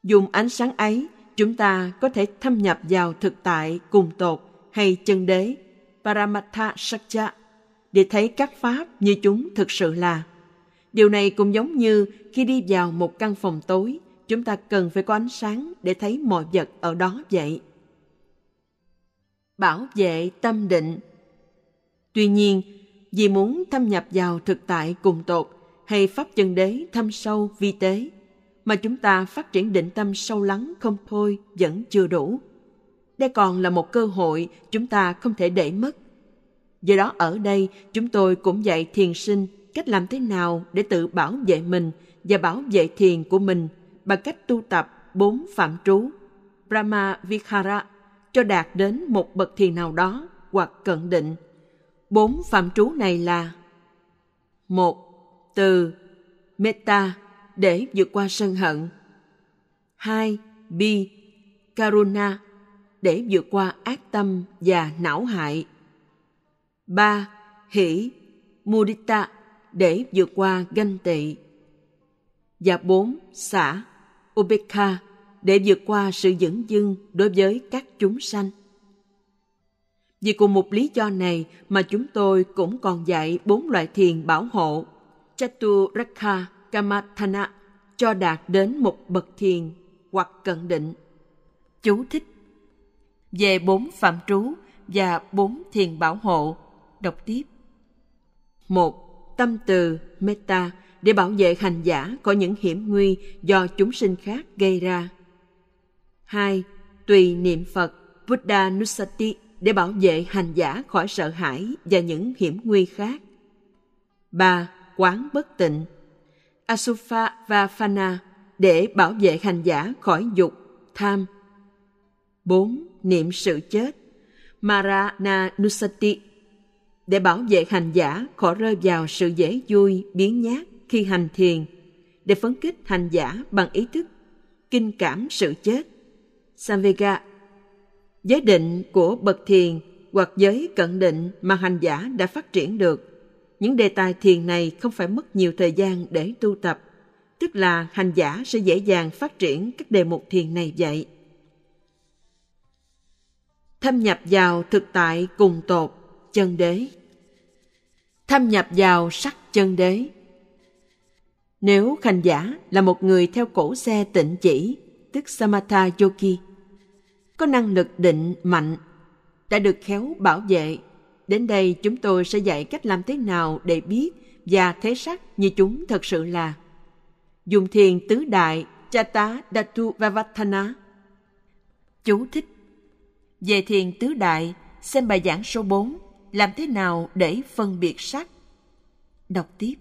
Dùng ánh sáng ấy, chúng ta có thể thâm nhập vào thực tại cùng tột hay chân đế, Paramattha Sakya, để thấy các pháp như chúng thực sự là. Điều này cũng giống như khi đi vào một căn phòng tối chúng ta cần phải có ánh sáng để thấy mọi vật ở đó vậy. Bảo vệ tâm định Tuy nhiên, vì muốn thâm nhập vào thực tại cùng tột hay pháp chân đế thâm sâu vi tế, mà chúng ta phát triển định tâm sâu lắng không thôi vẫn chưa đủ. Đây còn là một cơ hội chúng ta không thể để mất. Do đó ở đây chúng tôi cũng dạy thiền sinh cách làm thế nào để tự bảo vệ mình và bảo vệ thiền của mình bằng cách tu tập bốn phạm trú Brahma Vihara cho đạt đến một bậc thiền nào đó hoặc cận định. Bốn phạm trú này là một từ Metta để vượt qua sân hận. hai Bi Karuna để vượt qua ác tâm và não hại. ba, Hỷ, Mudita để vượt qua ganh tị. Và bốn, Xả upekha để vượt qua sự dững dưng đối với các chúng sanh. Vì cùng một lý do này mà chúng tôi cũng còn dạy bốn loại thiền bảo hộ Chaturakha Kamathana cho đạt đến một bậc thiền hoặc cận định. Chú thích Về bốn phạm trú và bốn thiền bảo hộ, đọc tiếp. một Tâm từ Metta để bảo vệ hành giả có những hiểm nguy do chúng sinh khác gây ra. 2. Tùy niệm Phật Buddha Nusati để bảo vệ hành giả khỏi sợ hãi và những hiểm nguy khác. 3. Quán bất tịnh Asufa và Phana để bảo vệ hành giả khỏi dục, tham. 4. Niệm sự chết Marana Nusati để bảo vệ hành giả khỏi rơi vào sự dễ vui, biến nhát khi hành thiền, để phấn kích hành giả bằng ý thức, kinh cảm sự chết. Samvega Giới định của bậc thiền hoặc giới cận định mà hành giả đã phát triển được. Những đề tài thiền này không phải mất nhiều thời gian để tu tập, tức là hành giả sẽ dễ dàng phát triển các đề mục thiền này vậy. Thâm nhập vào thực tại cùng tột, chân đế. Thâm nhập vào sắc chân đế. Nếu hành giả là một người theo cổ xe tịnh chỉ, tức Samatha Yogi, có năng lực định mạnh, đã được khéo bảo vệ. Đến đây chúng tôi sẽ dạy cách làm thế nào để biết và thế sắc như chúng thật sự là. Dùng thiền tứ đại Chata Datu Vavatthana. Chú thích Về thiền tứ đại, xem bài giảng số 4, làm thế nào để phân biệt sắc. Đọc tiếp.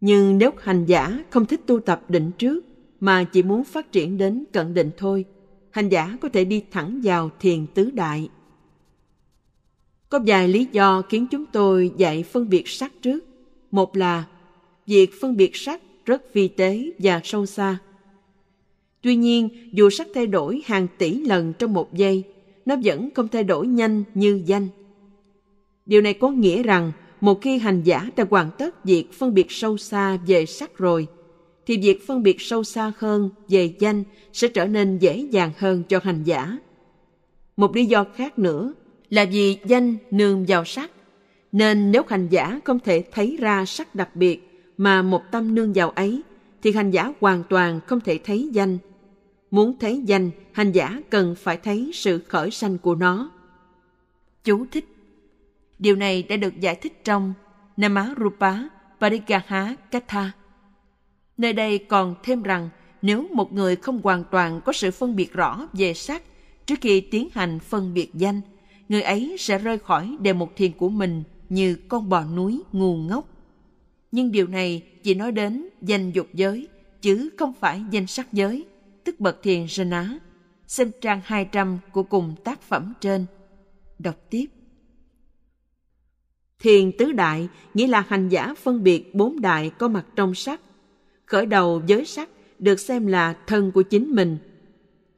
Nhưng nếu hành giả không thích tu tập định trước mà chỉ muốn phát triển đến cận định thôi, hành giả có thể đi thẳng vào thiền tứ đại. Có vài lý do khiến chúng tôi dạy phân biệt sắc trước. Một là việc phân biệt sắc rất vi tế và sâu xa. Tuy nhiên, dù sắc thay đổi hàng tỷ lần trong một giây, nó vẫn không thay đổi nhanh như danh. Điều này có nghĩa rằng một khi hành giả đã hoàn tất việc phân biệt sâu xa về sắc rồi, thì việc phân biệt sâu xa hơn về danh sẽ trở nên dễ dàng hơn cho hành giả. Một lý do khác nữa là vì danh nương vào sắc, nên nếu hành giả không thể thấy ra sắc đặc biệt mà một tâm nương vào ấy, thì hành giả hoàn toàn không thể thấy danh. Muốn thấy danh, hành giả cần phải thấy sự khởi sanh của nó. Chú thích Điều này đã được giải thích trong Namarupa Parigaha Katha. Nơi đây còn thêm rằng nếu một người không hoàn toàn có sự phân biệt rõ về sắc trước khi tiến hành phân biệt danh, người ấy sẽ rơi khỏi đề mục thiền của mình như con bò núi ngu ngốc. Nhưng điều này chỉ nói đến danh dục giới, chứ không phải danh sắc giới, tức bậc thiền Jana. Xem trang 200 của cùng tác phẩm trên. Đọc tiếp. Thiền tứ đại nghĩa là hành giả phân biệt bốn đại có mặt trong sắc. Khởi đầu giới sắc được xem là thân của chính mình.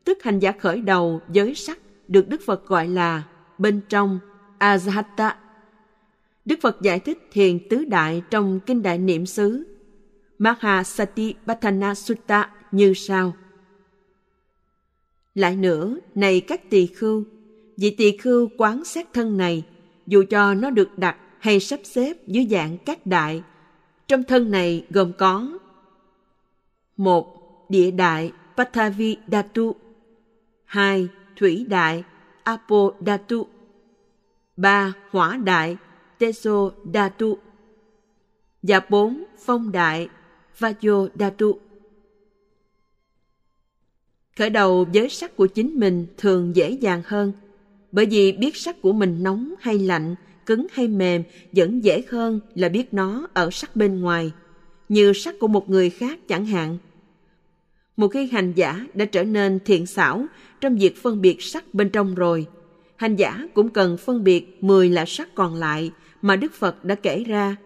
Tức hành giả khởi đầu giới sắc được Đức Phật gọi là bên trong Ajahata. Đức Phật giải thích thiền tứ đại trong Kinh Đại Niệm xứ Mahasatipatthana Sutta như sau. Lại nữa, này các tỳ khưu, vị tỳ khưu quán xét thân này, dù cho nó được đặt hay sắp xếp dưới dạng các đại. Trong thân này gồm có một Địa đại Pathavi Datu 2. Thủy đại Apodatu, 3. ba hỏa đại Tesodatu và bốn phong đại Vajodatu. khởi đầu với sắc của chính mình thường dễ dàng hơn bởi vì biết sắc của mình nóng hay lạnh cứng hay mềm vẫn dễ hơn là biết nó ở sắc bên ngoài như sắc của một người khác chẳng hạn một khi hành giả đã trở nên thiện xảo trong việc phân biệt sắc bên trong rồi hành giả cũng cần phân biệt 10 là sắc còn lại mà Đức Phật đã kể ra,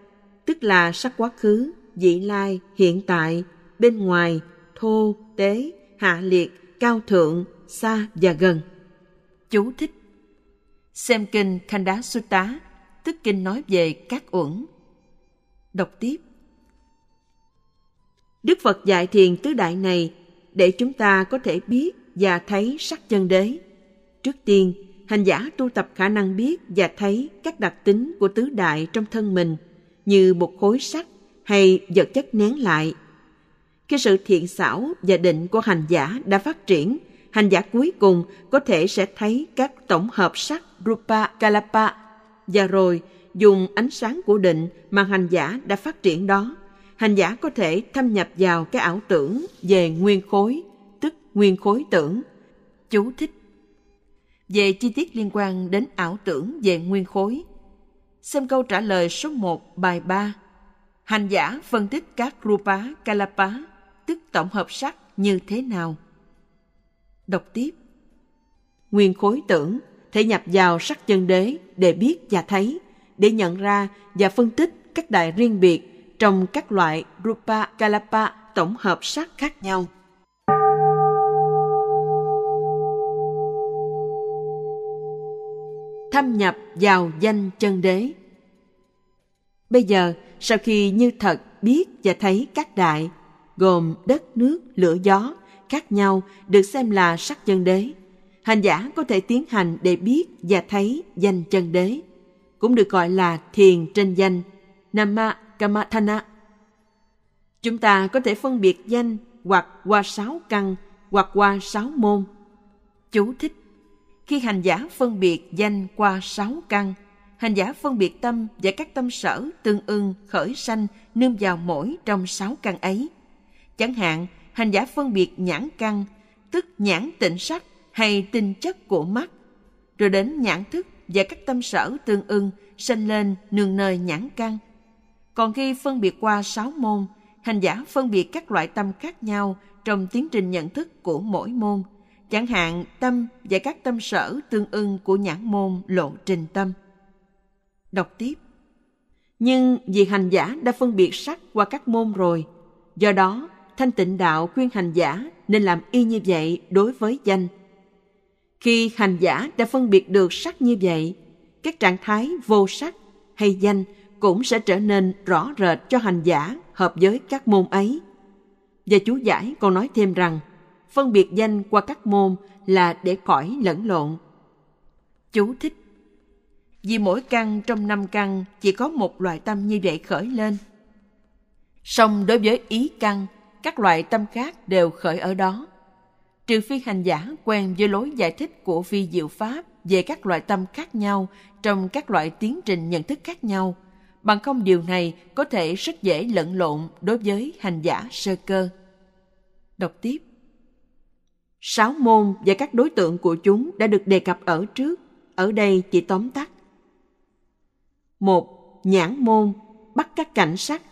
tức là sắc quá khứ, vị lai, hiện tại, bên ngoài, thô, tế, hạ liệt, cao thượng, xa và gần. Chú thích Xem kinh Khanda Sutta, tức kinh nói về các uẩn. Đọc tiếp Đức Phật dạy thiền tứ đại này để chúng ta có thể biết và thấy sắc chân đế. Trước tiên, hành giả tu tập khả năng biết và thấy các đặc tính của tứ đại trong thân mình như một khối sắt hay vật chất nén lại. Khi sự thiện xảo và định của hành giả đã phát triển, hành giả cuối cùng có thể sẽ thấy các tổng hợp sắc Rupa Kalapa và rồi dùng ánh sáng của định mà hành giả đã phát triển đó, hành giả có thể thâm nhập vào cái ảo tưởng về nguyên khối, tức nguyên khối tưởng. Chú thích về chi tiết liên quan đến ảo tưởng về nguyên khối. Xem câu trả lời số 1 bài 3. Hành giả phân tích các rupa kalapa, tức tổng hợp sắc như thế nào? Đọc tiếp. Nguyên khối tưởng thể nhập vào sắc chân đế để biết và thấy, để nhận ra và phân tích các đại riêng biệt trong các loại rupa kalapa tổng hợp sắc khác nhau. thâm nhập vào danh chân đế. Bây giờ, sau khi như thật biết và thấy các đại, gồm đất, nước, lửa, gió, khác nhau được xem là sắc chân đế, hành giả có thể tiến hành để biết và thấy danh chân đế, cũng được gọi là thiền trên danh, Nama Kamathana. Chúng ta có thể phân biệt danh hoặc qua sáu căn hoặc qua sáu môn. Chú thích khi hành giả phân biệt danh qua sáu căn, hành giả phân biệt tâm và các tâm sở tương ưng khởi sanh nương vào mỗi trong sáu căn ấy. Chẳng hạn, hành giả phân biệt nhãn căn, tức nhãn tịnh sắc hay tinh chất của mắt, rồi đến nhãn thức và các tâm sở tương ưng sanh lên nương nơi nhãn căn. Còn khi phân biệt qua sáu môn, hành giả phân biệt các loại tâm khác nhau trong tiến trình nhận thức của mỗi môn – chẳng hạn tâm và các tâm sở tương ưng của nhãn môn lộ trình tâm. Đọc tiếp. Nhưng vì hành giả đã phân biệt sắc qua các môn rồi, do đó thanh tịnh đạo khuyên hành giả nên làm y như vậy đối với danh. Khi hành giả đã phân biệt được sắc như vậy, các trạng thái vô sắc hay danh cũng sẽ trở nên rõ rệt cho hành giả hợp với các môn ấy. Và chú giải còn nói thêm rằng, phân biệt danh qua các môn là để khỏi lẫn lộn. Chú thích Vì mỗi căn trong năm căn chỉ có một loại tâm như vậy khởi lên. Song đối với ý căn, các loại tâm khác đều khởi ở đó. Trừ phi hành giả quen với lối giải thích của phi diệu pháp về các loại tâm khác nhau trong các loại tiến trình nhận thức khác nhau, bằng không điều này có thể rất dễ lẫn lộn đối với hành giả sơ cơ. Đọc tiếp Sáu môn và các đối tượng của chúng đã được đề cập ở trước, ở đây chỉ tóm tắt. Một, nhãn môn bắt các cảnh sắc,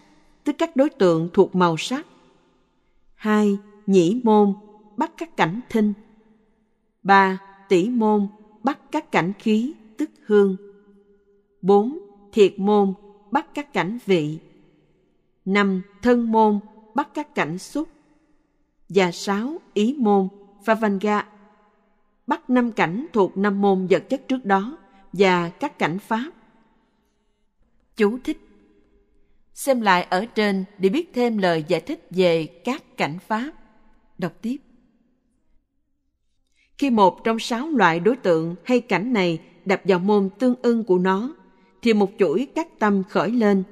tức các đối tượng thuộc màu sắc. Hai, nhĩ môn bắt các cảnh thinh. Ba, tỷ môn bắt các cảnh khí, tức hương. Bốn, thiệt môn bắt các cảnh vị. Năm, thân môn bắt các cảnh xúc. Và sáu, ý môn Favanga bắt năm cảnh thuộc năm môn vật chất trước đó và các cảnh pháp. Chú thích Xem lại ở trên để biết thêm lời giải thích về các cảnh pháp. Đọc tiếp. Khi một trong sáu loại đối tượng hay cảnh này đập vào môn tương ưng của nó, thì một chuỗi các tâm khởi lên,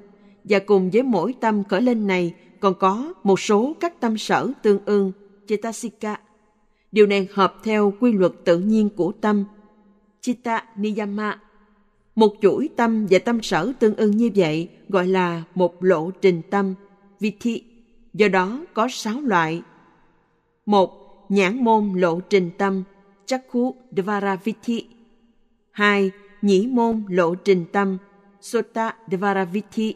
và cùng với mỗi tâm khởi lên này còn có một số các tâm sở tương ưng, Chetasika, Điều này hợp theo quy luật tự nhiên của tâm, Chitta Niyama. Một chuỗi tâm và tâm sở tương ưng như vậy gọi là một lộ trình tâm, Vithi, do đó có sáu loại. Một, nhãn môn lộ trình tâm, Chakku Dvaraviti. Hai, nhĩ môn lộ trình tâm, Sota Dvaravithi.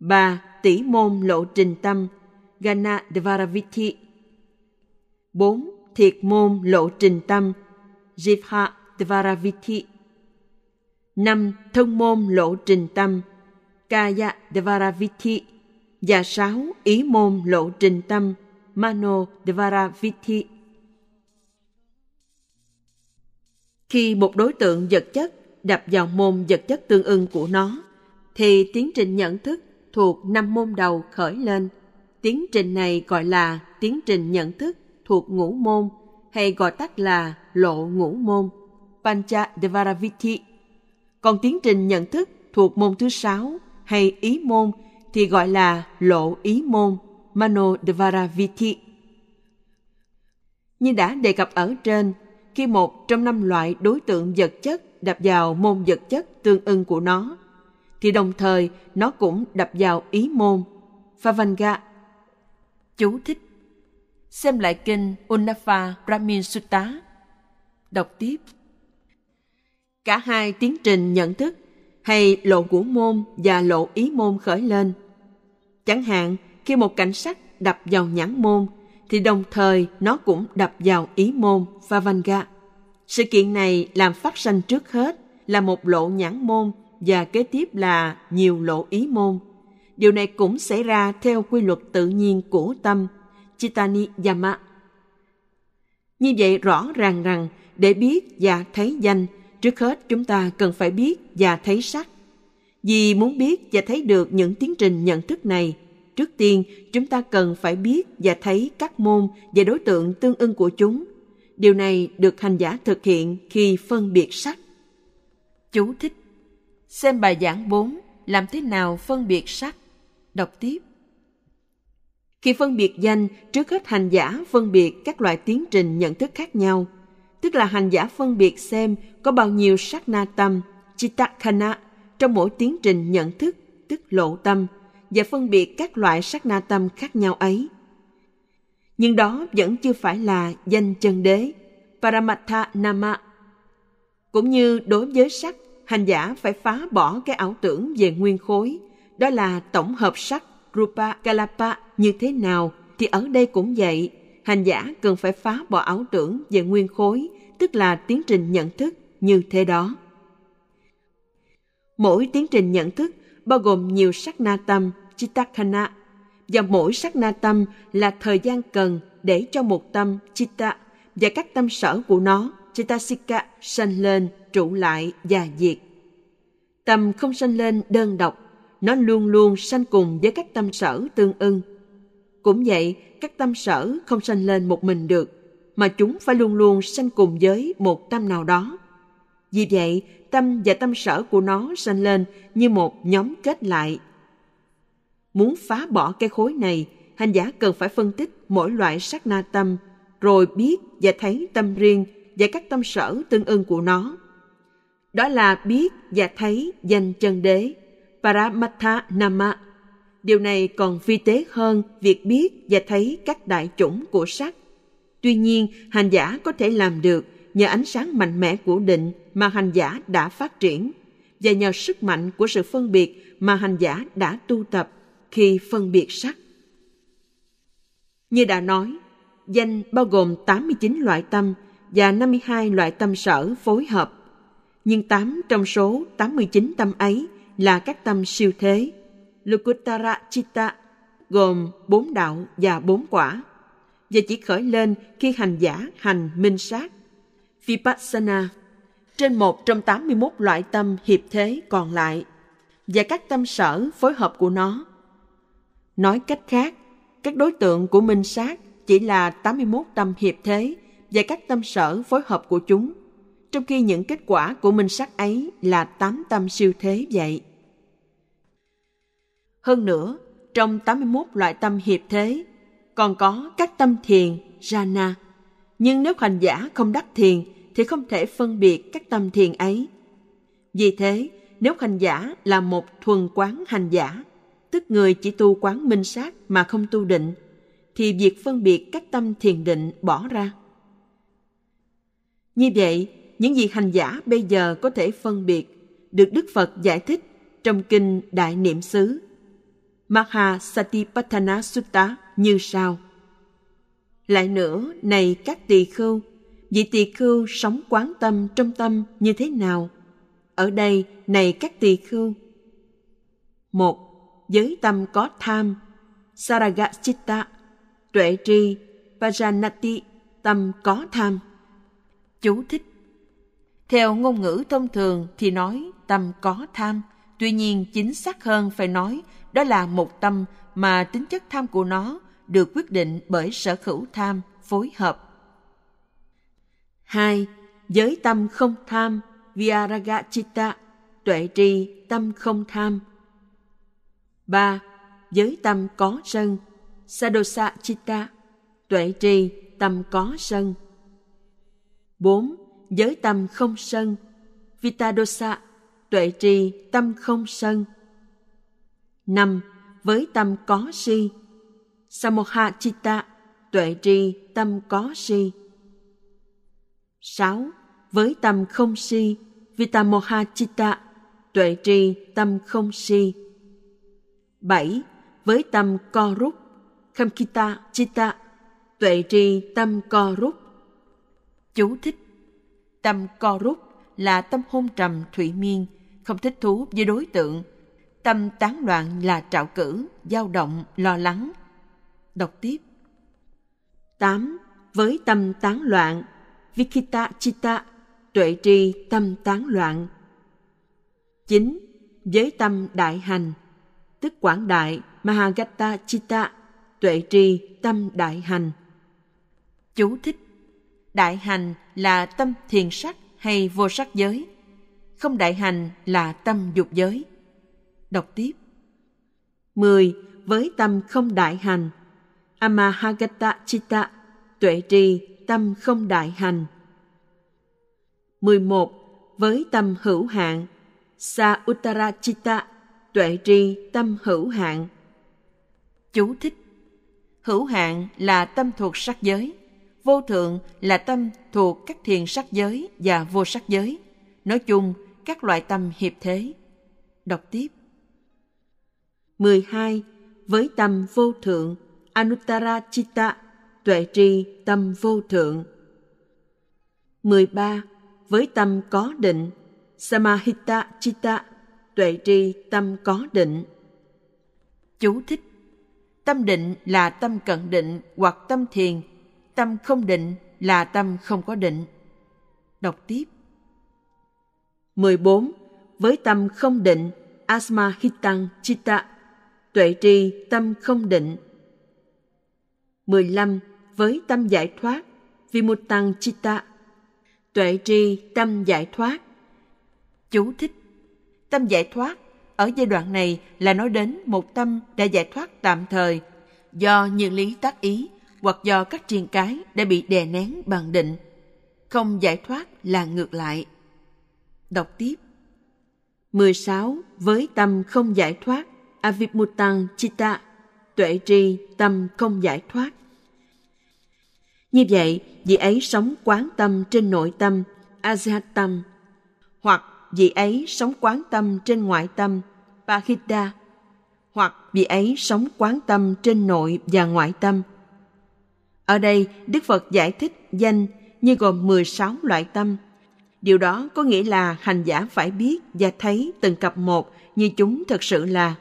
Ba, tỷ môn lộ trình tâm, Gana Dvaravithi. Bốn, thiệt môn lộ trình tâm, Jivha Dvaravithi. Năm, thân môn lộ trình tâm, Kaya Dvaravithi Và sáu, ý môn lộ trình tâm, Mano Dvaravithi. Khi một đối tượng vật chất đập vào môn vật chất tương ưng của nó, thì tiến trình nhận thức thuộc năm môn đầu khởi lên. Tiến trình này gọi là tiến trình nhận thức thuộc ngũ môn hay gọi tắt là lộ ngũ môn, Pancha Devaraviti. Còn tiến trình nhận thức thuộc môn thứ sáu hay ý môn thì gọi là lộ ý môn, Mano Devaraviti. Như đã đề cập ở trên, khi một trong năm loại đối tượng vật chất đập vào môn vật chất tương ưng của nó, thì đồng thời nó cũng đập vào ý môn, Favanga. Chú thích Xem lại kinh Unnava Brahmin Sutta. Đọc tiếp. Cả hai tiến trình nhận thức hay lộ của môn và lộ ý môn khởi lên. Chẳng hạn, khi một cảnh sát đập vào nhãn môn thì đồng thời nó cũng đập vào ý môn Favanga. Sự kiện này làm phát sanh trước hết là một lộ nhãn môn và kế tiếp là nhiều lộ ý môn. Điều này cũng xảy ra theo quy luật tự nhiên của tâm, Chitani Yama. Như vậy rõ ràng rằng để biết và thấy danh, trước hết chúng ta cần phải biết và thấy sắc. Vì muốn biết và thấy được những tiến trình nhận thức này, trước tiên chúng ta cần phải biết và thấy các môn và đối tượng tương ưng của chúng. Điều này được hành giả thực hiện khi phân biệt sắc. Chú thích Xem bài giảng 4 Làm thế nào phân biệt sắc Đọc tiếp Khi phân biệt danh, trước hết hành giả phân biệt các loại tiến trình nhận thức khác nhau. Tức là hành giả phân biệt xem có bao nhiêu sắc na tâm, chitakana trong mỗi tiến trình nhận thức, tức lộ tâm, và phân biệt các loại sắc na tâm khác nhau ấy. Nhưng đó vẫn chưa phải là danh chân đế, Paramattha Nama. Cũng như đối với sắc, hành giả phải phá bỏ cái ảo tưởng về nguyên khối, đó là tổng hợp sắc Rupa Kalapa như thế nào, thì ở đây cũng vậy, hành giả cần phải phá bỏ ảo tưởng về nguyên khối, tức là tiến trình nhận thức như thế đó. Mỗi tiến trình nhận thức bao gồm nhiều sắc na tâm, chitakana, và mỗi sắc na tâm là thời gian cần để cho một tâm chitta và các tâm sở của nó chitasika sanh lên, trụ lại và diệt. Tâm không sanh lên đơn độc, nó luôn luôn sanh cùng với các tâm sở tương ưng. Cũng vậy, các tâm sở không sanh lên một mình được, mà chúng phải luôn luôn sanh cùng với một tâm nào đó. Vì vậy, tâm và tâm sở của nó sanh lên như một nhóm kết lại. Muốn phá bỏ cái khối này, hành giả cần phải phân tích mỗi loại sắc na tâm, rồi biết và thấy tâm riêng và các tâm sở tương ưng của nó. Đó là biết và thấy danh chân đế, Paramatha Nama. Điều này còn vi tế hơn việc biết và thấy các đại chủng của sắc. Tuy nhiên, hành giả có thể làm được nhờ ánh sáng mạnh mẽ của định mà hành giả đã phát triển và nhờ sức mạnh của sự phân biệt mà hành giả đã tu tập khi phân biệt sắc. Như đã nói, danh bao gồm 89 loại tâm và 52 loại tâm sở phối hợp. Nhưng 8 trong số 89 tâm ấy là các tâm siêu thế, Lukuttara Chitta, gồm bốn đạo và bốn quả, và chỉ khởi lên khi hành giả hành minh sát, Vipassana, trên một trong 81 loại tâm hiệp thế còn lại, và các tâm sở phối hợp của nó. Nói cách khác, các đối tượng của minh sát chỉ là 81 tâm hiệp thế và các tâm sở phối hợp của chúng, trong khi những kết quả của minh sát ấy là 8 tâm siêu thế vậy. Hơn nữa, trong 81 loại tâm hiệp thế, còn có các tâm thiền, jhana. Nhưng nếu hành giả không đắc thiền thì không thể phân biệt các tâm thiền ấy. Vì thế, nếu hành giả là một thuần quán hành giả, tức người chỉ tu quán minh sát mà không tu định, thì việc phân biệt các tâm thiền định bỏ ra. Như vậy, những gì hành giả bây giờ có thể phân biệt được Đức Phật giải thích trong kinh Đại Niệm xứ Maha Satipatthana Sutta như sau. Lại nữa, này các tỳ khưu, vị tỳ khưu sống quán tâm trong tâm như thế nào? Ở đây, này các tỳ khưu. Một, giới tâm có tham, Saragachitta, tuệ tri, Pajanati, tâm có tham. Chú thích theo ngôn ngữ thông thường thì nói tâm có tham, tuy nhiên chính xác hơn phải nói đó là một tâm mà tính chất tham của nó được quyết định bởi sở hữu tham phối hợp. Hai, Giới tâm không tham, Vyaraga Chitta, tuệ tri tâm không tham. Ba, Giới tâm có sân, Sadosa Chitta, tuệ tri tâm có sân. Bốn, Giới tâm không sân, Vitadosa, tuệ tri tâm không sân. Năm, Với tâm có si, Samoha Chitta, tuệ tri tâm có si. 6. Với tâm không si, Vitamoha Chitta, tuệ tri tâm không si. 7. Với tâm co rút, Khamkita Chitta, tuệ tri tâm co rút. Chú thích Tâm co rút là tâm hôn trầm thủy miên, không thích thú với đối tượng. Tâm tán loạn là trạo cử, dao động, lo lắng, Đọc tiếp. 8. Với tâm tán loạn, Vikita Chitta, tuệ tri tâm tán loạn. 9. Với tâm đại hành, tức quảng đại Mahagatta Chitta, tuệ tri tâm đại hành. Chú thích Đại hành là tâm thiền sắc hay vô sắc giới. Không đại hành là tâm dục giới. Đọc tiếp. 10. Với tâm không đại hành, Amahagata Chitta, tuệ tri tâm không đại hành. 11. Với tâm hữu hạn, Sa Uttara Chitta, tuệ tri tâm hữu hạn. Chú thích Hữu hạn là tâm thuộc sắc giới, vô thượng là tâm thuộc các thiền sắc giới và vô sắc giới. Nói chung, các loại tâm hiệp thế. Đọc tiếp. 12. Với tâm vô thượng, Anuttara Chitta, tuệ tri tâm vô thượng. 13. Với tâm có định, Samahita Chitta, tuệ tri tâm có định. Chú thích Tâm định là tâm cận định hoặc tâm thiền, tâm không định là tâm không có định. Đọc tiếp. 14. Với tâm không định, Asma Hitang Chitta, tuệ tri tâm không định. 15. Với tâm giải thoát, Vimutang Chitta, tuệ tri tâm giải thoát. Chú thích Tâm giải thoát ở giai đoạn này là nói đến một tâm đã giải thoát tạm thời do những lý tác ý hoặc do các triền cái đã bị đè nén bằng định. Không giải thoát là ngược lại. Đọc tiếp. 16. Với tâm không giải thoát, Avipmutang Chitta, tuệ tri tâm không giải thoát. Như vậy, vị ấy sống quán tâm trên nội tâm, Azihatam, hoặc vị ấy sống quán tâm trên ngoại tâm, Pahidda, hoặc vị ấy sống quán tâm trên nội và ngoại tâm. Ở đây, Đức Phật giải thích danh như gồm 16 loại tâm. Điều đó có nghĩa là hành giả phải biết và thấy từng cặp một như chúng thật sự là.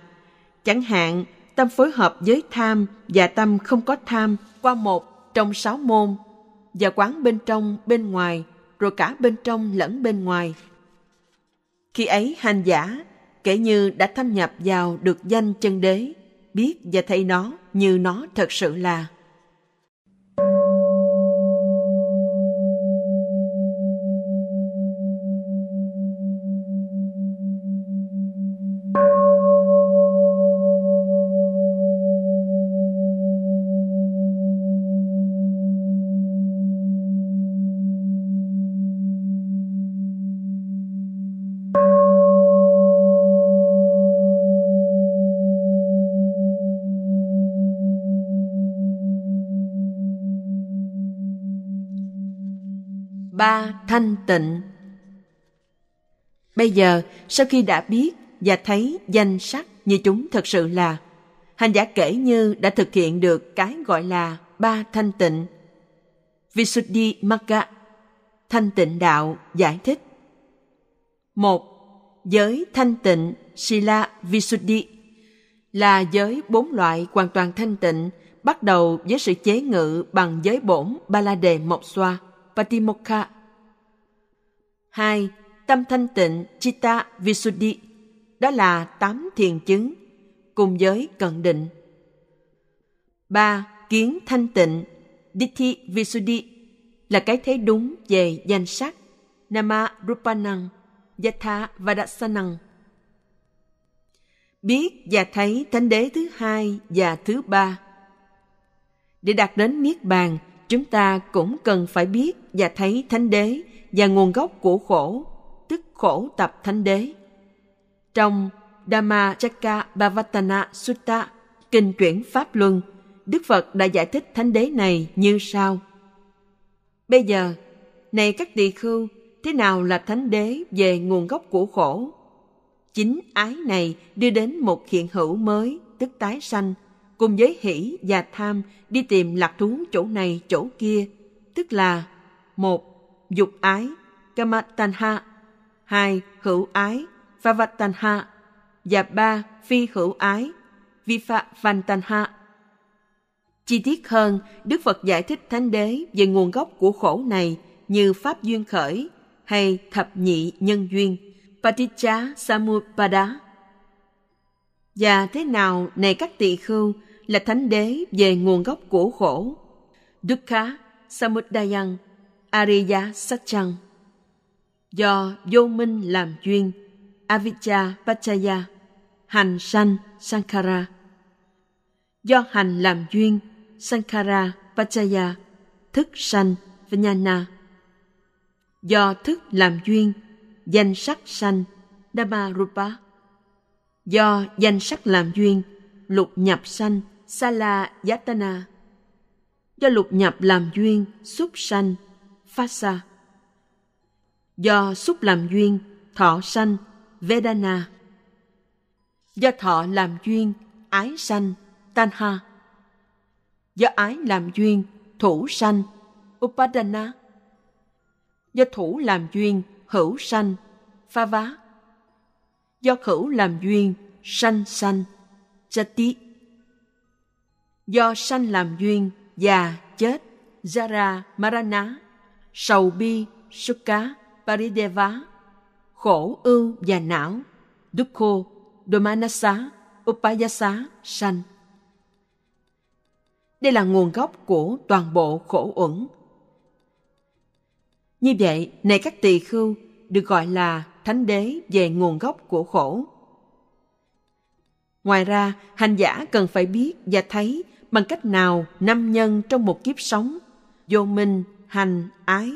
Chẳng hạn, tâm phối hợp với tham và tâm không có tham qua một trong sáu môn và quán bên trong, bên ngoài, rồi cả bên trong lẫn bên ngoài. Khi ấy hành giả kể như đã thâm nhập vào được danh chân đế, biết và thấy nó như nó thật sự là. Thanh tịnh. Bây giờ, sau khi đã biết và thấy danh sắc như chúng thật sự là, hành giả kể như đã thực hiện được cái gọi là ba thanh tịnh. Visuddhi magga, thanh tịnh đạo, giải thích. Một, giới thanh tịnh, sila visuddhi, là giới bốn loại hoàn toàn thanh tịnh, bắt đầu với sự chế ngự bằng giới bổn ba la đề mộc xoa Patimokkha. 2. Tâm thanh tịnh Chitta Visuddhi, đó là tám thiền chứng, cùng với cận định. 3. Kiến thanh tịnh Dithi Visuddhi, là cái thấy đúng về danh sắc, Nama Rupanang, Yatha Vadasanang. Biết và thấy thánh đế thứ hai và thứ ba. Để đạt đến Niết Bàn, chúng ta cũng cần phải biết và thấy thánh đế và nguồn gốc của khổ, tức khổ tập thánh đế. Trong Dhammachakka Bhavatana Sutta, kinh chuyển Pháp Luân, Đức Phật đã giải thích thánh đế này như sau. Bây giờ, này các tỳ khưu, thế nào là thánh đế về nguồn gốc của khổ? Chính ái này đưa đến một hiện hữu mới, tức tái sanh, cùng với hỷ và tham đi tìm lạc thú chỗ này chỗ kia, tức là một Dục ái, kamatanha hai Hữu ái, phavatanha và ba Phi hữu ái, vifavantanha. Chi tiết hơn, Đức Phật giải thích Thánh Đế về nguồn gốc của khổ này như Pháp duyên khởi hay thập nhị nhân duyên, Paticca Samuppada. Và thế nào này các tỳ khưu là thánh đế về nguồn gốc của khổ. Dukkha Samudayang Ariya Satchang Do vô minh làm duyên Avijja Pachaya Hành sanh Sankara. Do hành làm duyên, Sankara Pachaya Thức sanh Vijnana. Do thức làm duyên, Danh sắc sanh Dhammarupa. Do danh sắc làm duyên, Lục nhập sanh Sala Yatana Do lục nhập làm duyên, xúc sanh phát xa. Do xúc làm duyên, thọ sanh, Vedana. Do thọ làm duyên, ái sanh, Tanha. Do ái làm duyên, thủ sanh, Upadana. Do thủ làm duyên, hữu sanh Pha vá Do khẩu làm duyên, sanh sanh, Jati. Do sanh làm duyên, già, chết, jara, marana sầu bi sukha parideva, khổ ưu và não, dukkho domanasa upayasa, sanh. Đây là nguồn gốc của toàn bộ khổ uẩn. Như vậy, này các tỳ khưu được gọi là thánh đế về nguồn gốc của khổ. Ngoài ra, hành giả cần phải biết và thấy bằng cách nào năm nhân trong một kiếp sống, vô minh hành, ái,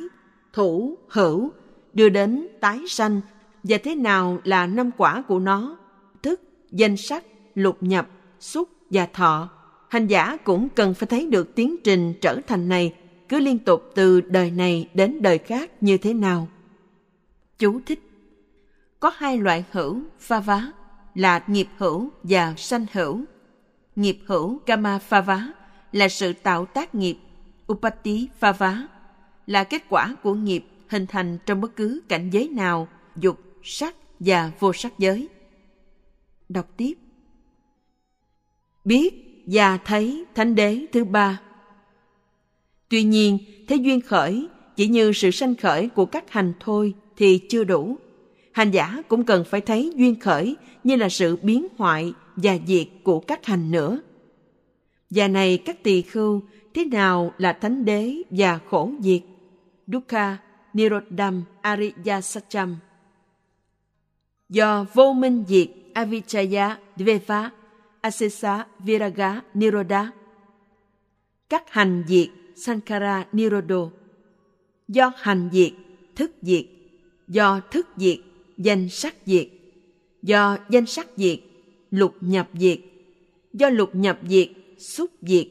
thủ, hữu, đưa đến tái sanh và thế nào là năm quả của nó, thức, danh sắc, lục nhập, xúc và thọ. Hành giả cũng cần phải thấy được tiến trình trở thành này cứ liên tục từ đời này đến đời khác như thế nào. Chú thích. Có hai loại hữu, pha vá, là nghiệp hữu và sanh hữu. Nghiệp hữu kama pha vá, là sự tạo tác nghiệp, upati pha vá là kết quả của nghiệp hình thành trong bất cứ cảnh giới nào dục sắc và vô sắc giới đọc tiếp biết và thấy thánh đế thứ ba tuy nhiên thế duyên khởi chỉ như sự sanh khởi của các hành thôi thì chưa đủ hành giả cũng cần phải thấy duyên khởi như là sự biến hoại và diệt của các hành nữa. Và này các tỳ khưu, thế nào là thánh đế và khổ diệt? Dukkha Nirodham Ariya Satcham Do vô minh diệt Avichaya Dveva Asesa Viraga Nirodha. Các hành diệt Sankara Nirodo Do hành diệt, thức diệt. Do thức diệt, danh sắc diệt. Do danh sắc diệt, lục nhập diệt. Do lục nhập diệt, xúc diệt.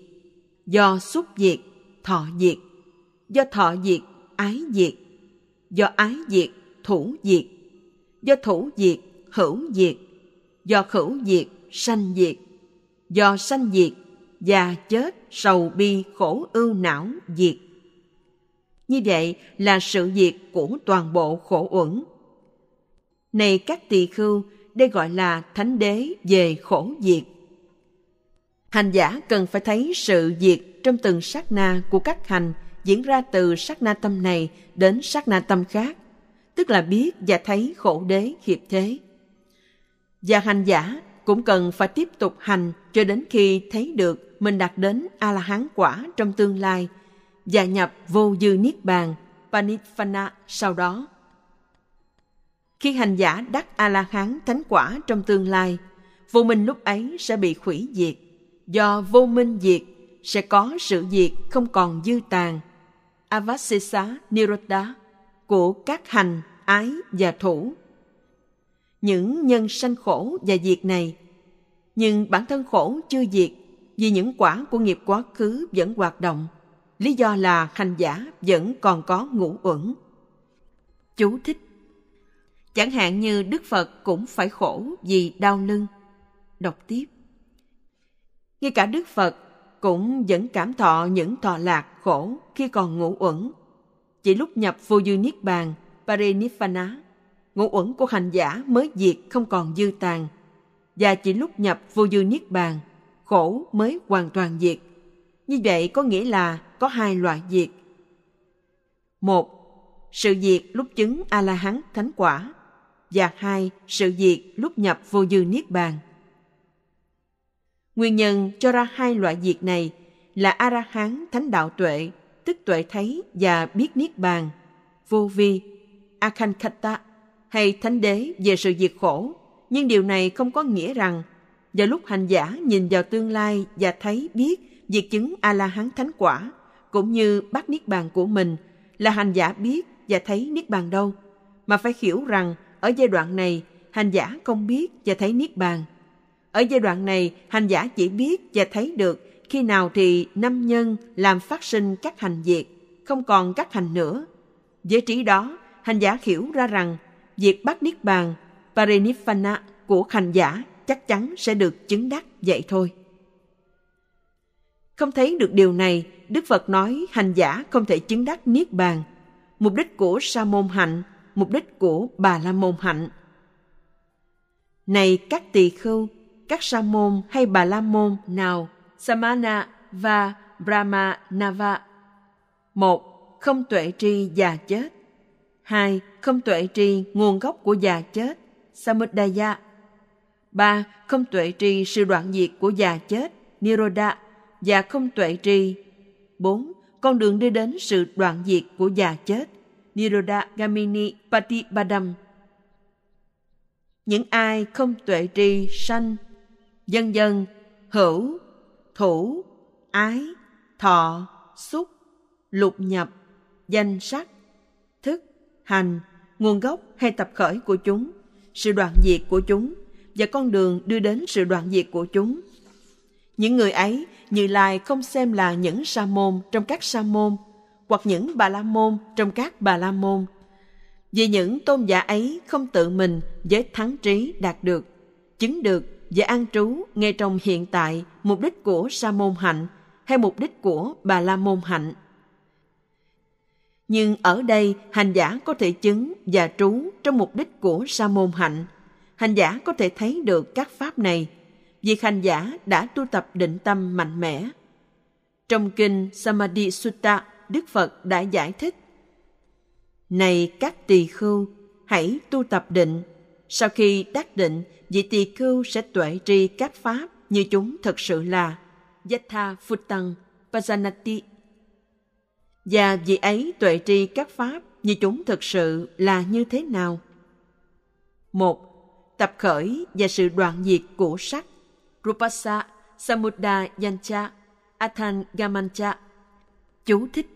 Do xúc diệt, thọ diệt. Do thọ diệt ái diệt do ái diệt, thủ diệt, do thủ diệt, hữu diệt, do hữu diệt, sanh diệt, do sanh diệt, già chết, sầu bi, khổ ưu não diệt. Như vậy là sự diệt của toàn bộ khổ uẩn. Này các tỳ khưu, đây gọi là thánh đế về khổ diệt. Hành giả cần phải thấy sự diệt trong từng sát na của các hành diễn ra từ sát na tâm này đến sát na tâm khác, tức là biết và thấy khổ đế hiệp thế. Và hành giả cũng cần phải tiếp tục hành cho đến khi thấy được mình đạt đến A-la-hán quả trong tương lai và nhập vô dư niết bàn Paniphana sau đó. Khi hành giả đắc A-la-hán thánh quả trong tương lai, vô minh lúc ấy sẽ bị hủy diệt. Do vô minh diệt, sẽ có sự diệt không còn dư tàn. Avasesa Nirodha của các hành, ái và thủ. Những nhân sanh khổ và diệt này, nhưng bản thân khổ chưa diệt vì những quả của nghiệp quá khứ vẫn hoạt động. Lý do là hành giả vẫn còn có ngũ uẩn. Chú thích Chẳng hạn như Đức Phật cũng phải khổ vì đau lưng. Đọc tiếp. Ngay cả Đức Phật cũng vẫn cảm thọ những thọ lạc khổ khi còn ngũ uẩn. Chỉ lúc nhập vô dư niết bàn, pariniphana, ngũ uẩn của hành giả mới diệt không còn dư tàn. Và chỉ lúc nhập vô dư niết bàn, khổ mới hoàn toàn diệt. Như vậy có nghĩa là có hai loại diệt. Một, sự diệt lúc chứng A-la-hán thánh quả và hai, sự diệt lúc nhập vô dư niết bàn. Nguyên nhân cho ra hai loại diệt này là A-ra-hán thánh đạo tuệ, tức tuệ thấy và biết niết bàn, vô vi, Akhankata hay thánh đế về sự diệt khổ. Nhưng điều này không có nghĩa rằng vào lúc hành giả nhìn vào tương lai và thấy biết việc chứng A-la-hán thánh quả cũng như bắt niết bàn của mình là hành giả biết và thấy niết bàn đâu, mà phải hiểu rằng ở giai đoạn này hành giả không biết và thấy niết bàn. Ở giai đoạn này hành giả chỉ biết và thấy được khi nào thì năm nhân làm phát sinh các hành diệt, không còn các hành nữa. Với trí đó, hành giả hiểu ra rằng việc bắt niết bàn, parinibbana của hành giả chắc chắn sẽ được chứng đắc vậy thôi. Không thấy được điều này, Đức Phật nói hành giả không thể chứng đắc niết bàn. Mục đích của sa môn hạnh, mục đích của bà la môn hạnh. Này các tỳ khưu, các sa môn hay bà la môn nào, Samana và Brahma Nava. Một, không tuệ tri già chết. Hai, không tuệ tri nguồn gốc của già chết, Samudaya. Ba, không tuệ tri sự đoạn diệt của già chết, niroda và không tuệ tri. bốn Con đường đi đến sự đoạn diệt của già chết, niroda Gamini Patipadam. Những ai không tuệ tri sanh, dân dân, hữu, thủ, ái, thọ, xúc, lục nhập, danh sắc, thức, hành, nguồn gốc hay tập khởi của chúng, sự đoạn diệt của chúng và con đường đưa đến sự đoạn diệt của chúng. Những người ấy như Lai không xem là những sa môn trong các sa môn hoặc những bà la môn trong các bà la môn. Vì những tôn giả ấy không tự mình với thắng trí đạt được, chứng được và an trú ngay trong hiện tại mục đích của sa môn hạnh hay mục đích của bà la môn hạnh. Nhưng ở đây hành giả có thể chứng và trú trong mục đích của sa môn hạnh. Hành giả có thể thấy được các pháp này việc hành giả đã tu tập định tâm mạnh mẽ. Trong kinh Samadhi Sutta, Đức Phật đã giải thích Này các tỳ khưu, hãy tu tập định. Sau khi đắc định, vị tỳ khưu sẽ tuệ tri các pháp như chúng thật sự là Yatha Phutang Pajanati. Và vị ấy tuệ tri các pháp như chúng thực sự là như thế nào? Một, tập khởi và sự đoạn diệt của sắc Rupasa Samudayancha Athangamancha. Chú thích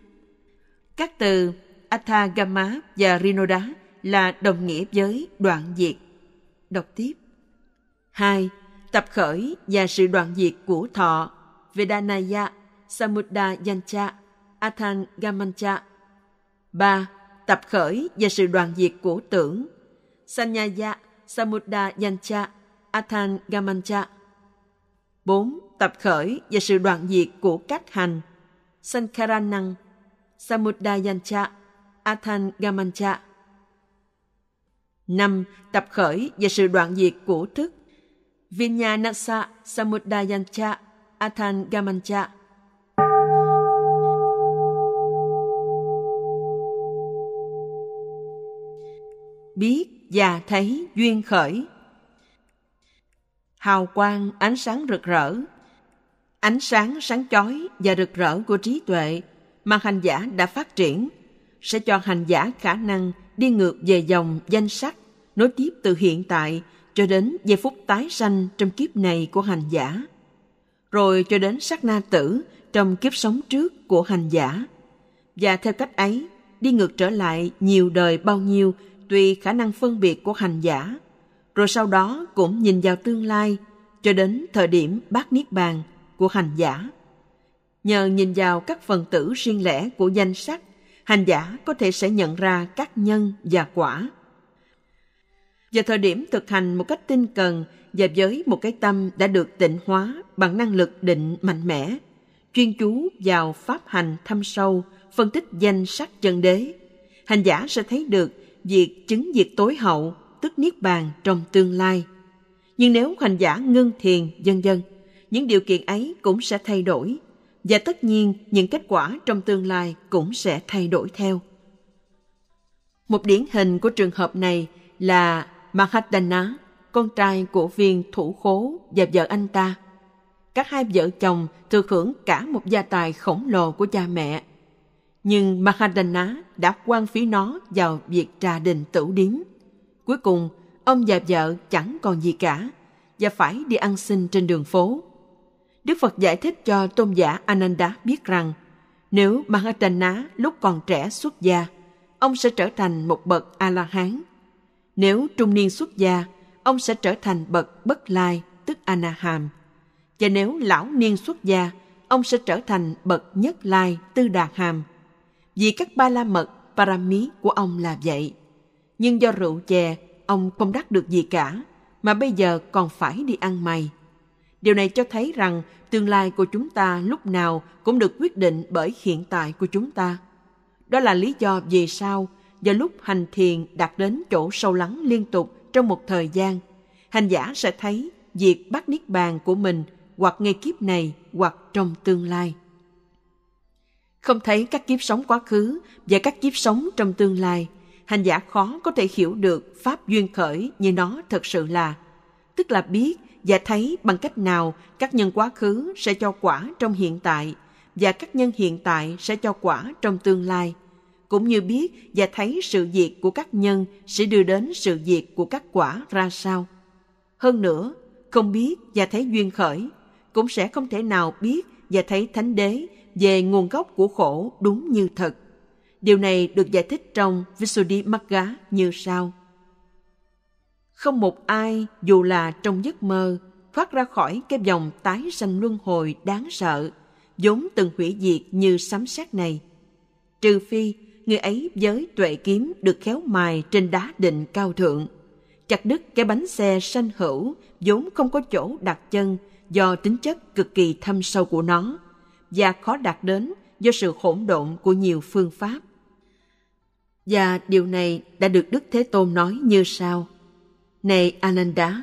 Các từ Athagama và Rinoda là đồng nghĩa với đoạn diệt. Đọc tiếp. 2. Tập khởi và sự đoạn diệt của thọ Vedanaya Samudda Yancha, Athan Gamancha. 3. tập khởi và sự đoạn diệt của tưởng. Sanyaya Samudda Yancha, Athan Gamancha. 4. Tập khởi và sự đoạn diệt của các hành. Sankaranang Samudda Yancha, Athan Gamancha. 5. Tập khởi và sự đoạn diệt của thức. Vinyanasa Samudayancha Athan Gamancha. Biết và thấy duyên khởi hào quang ánh sáng rực rỡ ánh sáng sáng chói và rực rỡ của trí tuệ mà hành giả đã phát triển sẽ cho hành giả khả năng đi ngược về dòng danh sắc nối tiếp từ hiện tại cho đến giây phút tái sanh trong kiếp này của hành giả rồi cho đến sát na tử trong kiếp sống trước của hành giả và theo cách ấy đi ngược trở lại nhiều đời bao nhiêu tùy khả năng phân biệt của hành giả rồi sau đó cũng nhìn vào tương lai cho đến thời điểm bát niết bàn của hành giả. Nhờ nhìn vào các phần tử riêng lẻ của danh sắc, hành giả có thể sẽ nhận ra các nhân và quả. Vào thời điểm thực hành một cách tinh cần và với một cái tâm đã được tịnh hóa bằng năng lực định mạnh mẽ, chuyên chú vào pháp hành thâm sâu, phân tích danh sắc chân đế, hành giả sẽ thấy được việc chứng diệt tối hậu tức niết bàn trong tương lai. Nhưng nếu hành giả ngưng thiền, dân dân, những điều kiện ấy cũng sẽ thay đổi và tất nhiên những kết quả trong tương lai cũng sẽ thay đổi theo. Một điển hình của trường hợp này là Mahadana, con trai của viên thủ khố và vợ anh ta. Các hai vợ chồng thừa hưởng cả một gia tài khổng lồ của cha mẹ. Nhưng Mahadana đã quan phí nó vào việc trà đình tử điếm Cuối cùng, ông và vợ chẳng còn gì cả và phải đi ăn xin trên đường phố. Đức Phật giải thích cho tôn giả Ananda biết rằng nếu Mahatana lúc còn trẻ xuất gia, ông sẽ trở thành một bậc A-la-hán. Nếu trung niên xuất gia, ông sẽ trở thành bậc bất lai, tức Anaham. Và nếu lão niên xuất gia, ông sẽ trở thành bậc nhất lai, tư đà hàm. Vì các ba la mật, parami của ông là vậy nhưng do rượu chè, ông không đắc được gì cả, mà bây giờ còn phải đi ăn mày. Điều này cho thấy rằng tương lai của chúng ta lúc nào cũng được quyết định bởi hiện tại của chúng ta. Đó là lý do vì sao do lúc hành thiền đạt đến chỗ sâu lắng liên tục trong một thời gian, hành giả sẽ thấy việc bắt niết bàn của mình hoặc ngay kiếp này hoặc trong tương lai. Không thấy các kiếp sống quá khứ và các kiếp sống trong tương lai – hành giả khó có thể hiểu được pháp duyên khởi như nó thật sự là tức là biết và thấy bằng cách nào các nhân quá khứ sẽ cho quả trong hiện tại và các nhân hiện tại sẽ cho quả trong tương lai cũng như biết và thấy sự diệt của các nhân sẽ đưa đến sự diệt của các quả ra sao hơn nữa không biết và thấy duyên khởi cũng sẽ không thể nào biết và thấy thánh đế về nguồn gốc của khổ đúng như thật Điều này được giải thích trong Visuddhimagga như sau. Không một ai, dù là trong giấc mơ, thoát ra khỏi cái vòng tái sanh luân hồi đáng sợ, vốn từng hủy diệt như sấm sét này. Trừ phi, người ấy với tuệ kiếm được khéo mài trên đá định cao thượng, chặt đứt cái bánh xe sanh hữu vốn không có chỗ đặt chân do tính chất cực kỳ thâm sâu của nó và khó đạt đến do sự hỗn độn của nhiều phương pháp. Và điều này đã được Đức Thế Tôn nói như sau. Này Ananda,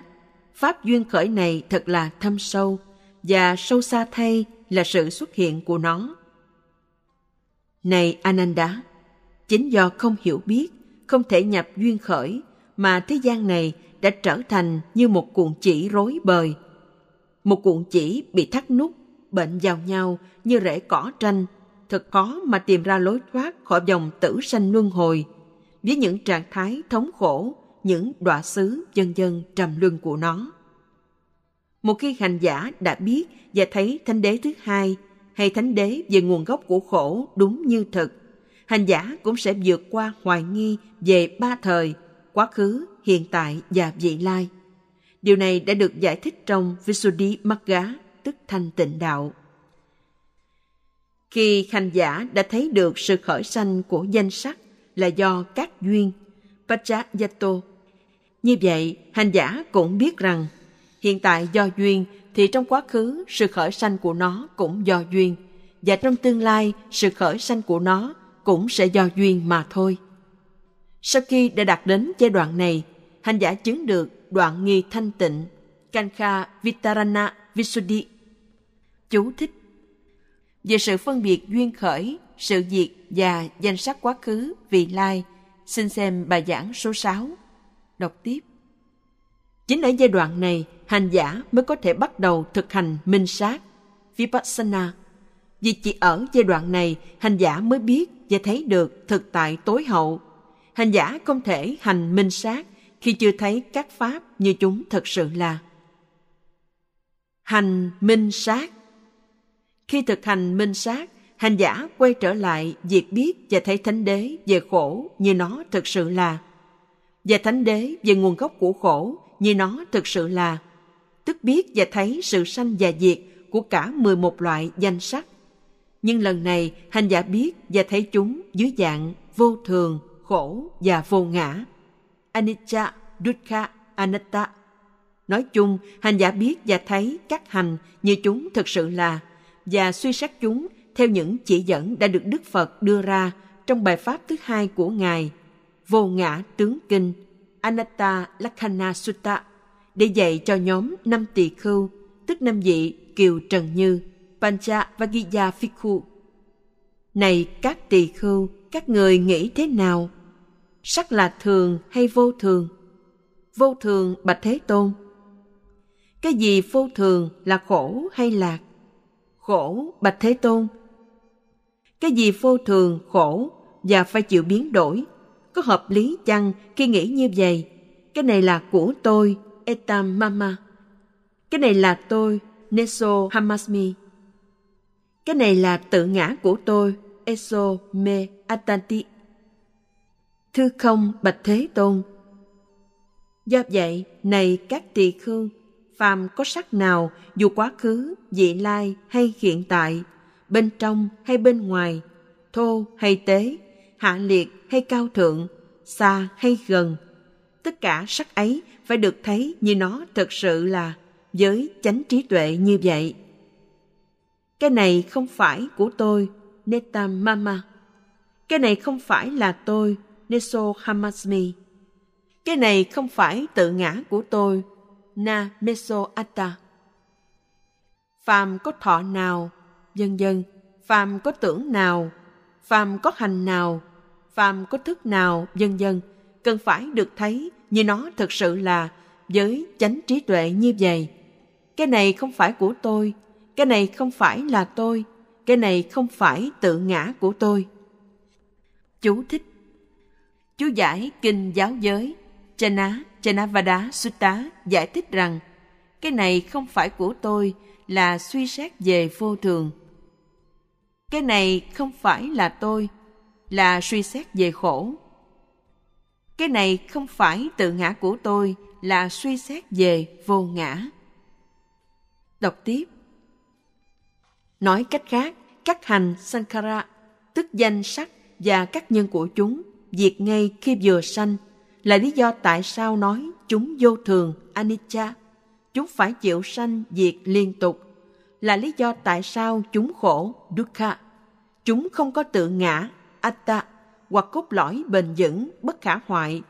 Pháp duyên khởi này thật là thâm sâu, và sâu xa thay là sự xuất hiện của nó. Này Ananda, chính do không hiểu biết, không thể nhập duyên khởi, mà thế gian này đã trở thành như một cuộn chỉ rối bời. Một cuộn chỉ bị thắt nút, bệnh vào nhau như rễ cỏ tranh thật khó mà tìm ra lối thoát khỏi dòng tử sanh luân hồi với những trạng thái thống khổ, những đọa xứ dân dân trầm luân của nó. Một khi hành giả đã biết và thấy thánh đế thứ hai hay thánh đế về nguồn gốc của khổ đúng như thật hành giả cũng sẽ vượt qua hoài nghi về ba thời, quá khứ, hiện tại và vị lai. Điều này đã được giải thích trong Visuddhimagga, tức thanh tịnh đạo. Khi hành giả đã thấy được sự khởi sanh của danh sắc, là do các duyên, Pachayato. Như vậy, hành giả cũng biết rằng hiện tại do duyên thì trong quá khứ sự khởi sanh của nó cũng do duyên và trong tương lai sự khởi sanh của nó cũng sẽ do duyên mà thôi. Sau khi đã đạt đến giai đoạn này, hành giả chứng được đoạn nghi thanh tịnh, Kankha Vitarana Visuddhi. Chú thích Về sự phân biệt duyên khởi, sự diệt và danh sắc quá khứ, vị lai, xin xem bài giảng số 6. Đọc tiếp. Chính ở giai đoạn này, hành giả mới có thể bắt đầu thực hành minh sát, Vipassana. Vì chỉ ở giai đoạn này, hành giả mới biết và thấy được thực tại tối hậu. Hành giả không thể hành minh sát khi chưa thấy các pháp như chúng thật sự là. Hành minh sát Khi thực hành minh sát, hành giả quay trở lại việc biết và thấy thánh đế về khổ như nó thực sự là. Và thánh đế về nguồn gốc của khổ như nó thực sự là. Tức biết và thấy sự sanh và diệt của cả 11 loại danh sắc. Nhưng lần này hành giả biết và thấy chúng dưới dạng vô thường, khổ và vô ngã. Anicca, Dukkha, Anatta. Nói chung, hành giả biết và thấy các hành như chúng thực sự là và suy xét chúng theo những chỉ dẫn đã được Đức Phật đưa ra trong bài pháp thứ hai của Ngài, Vô ngã tướng kinh, Anatta Lakkhana Sutta, để dạy cho nhóm năm tỳ khưu, tức năm vị Kiều Trần Như, Pancha Vagiya Phikhu. Này các tỳ khưu, các người nghĩ thế nào? Sắc là thường hay vô thường? Vô thường bạch Thế Tôn. Cái gì vô thường là khổ hay lạc? Khổ bạch Thế Tôn. Cái gì vô thường, khổ và phải chịu biến đổi? Có hợp lý chăng khi nghĩ như vậy? Cái này là của tôi, Etam Mama. Cái này là tôi, Neso Hamasmi. Cái này là tự ngã của tôi, Eso Me Atanti. thư không bạch Thế Tôn. Do vậy, này các tỳ khương phàm có sắc nào dù quá khứ, vị lai hay hiện tại, bên trong hay bên ngoài, thô hay tế, hạ liệt hay cao thượng, xa hay gần, tất cả sắc ấy phải được thấy như nó thật sự là với chánh trí tuệ như vậy. Cái này không phải của tôi, Netam Mama. Cái này không phải là tôi, Neso Hamasmi. Cái này không phải tự ngã của tôi, Na Meso Atta. Phàm có thọ nào, dân dân, phàm có tưởng nào, phàm có hành nào, phàm có thức nào, dân dân, cần phải được thấy như nó thực sự là với chánh trí tuệ như vậy. Cái này không phải của tôi, cái này không phải là tôi, cái này không phải tự ngã của tôi. Chú thích Chú giải Kinh Giáo Giới Chana Chanavada Sutta giải thích rằng cái này không phải của tôi là suy xét về vô thường. Cái này không phải là tôi là suy xét về khổ. Cái này không phải tự ngã của tôi là suy xét về vô ngã. Đọc tiếp. Nói cách khác, các hành sankhara, tức danh sắc và các nhân của chúng, diệt ngay khi vừa sanh, là lý do tại sao nói chúng vô thường, anicca. Chúng phải chịu sanh diệt liên tục, là lý do tại sao chúng khổ, dukkha. Chúng không có tự ngã, atta, hoặc cốt lõi bền vững, bất khả hoại,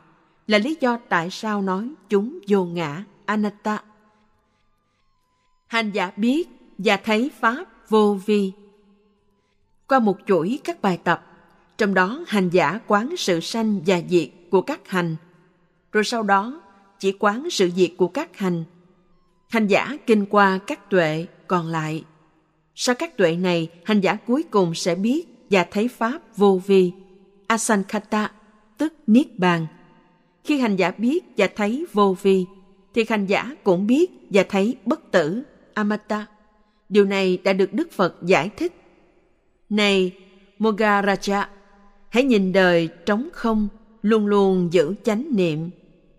là lý do tại sao nói chúng vô ngã, anatta. Hành giả biết và thấy Pháp vô vi. Qua một chuỗi các bài tập, trong đó hành giả quán sự sanh và diệt của các hành, rồi sau đó chỉ quán sự diệt của các hành. Hành giả kinh qua các tuệ còn lại. Sau các tuệ này, hành giả cuối cùng sẽ biết và thấy Pháp vô vi, asankhata, tức Niết Bàn. Khi hành giả biết và thấy vô vi, thì hành giả cũng biết và thấy bất tử, amata. Điều này đã được Đức Phật giải thích. Này, Mogaraja, hãy nhìn đời trống không, luôn luôn giữ chánh niệm,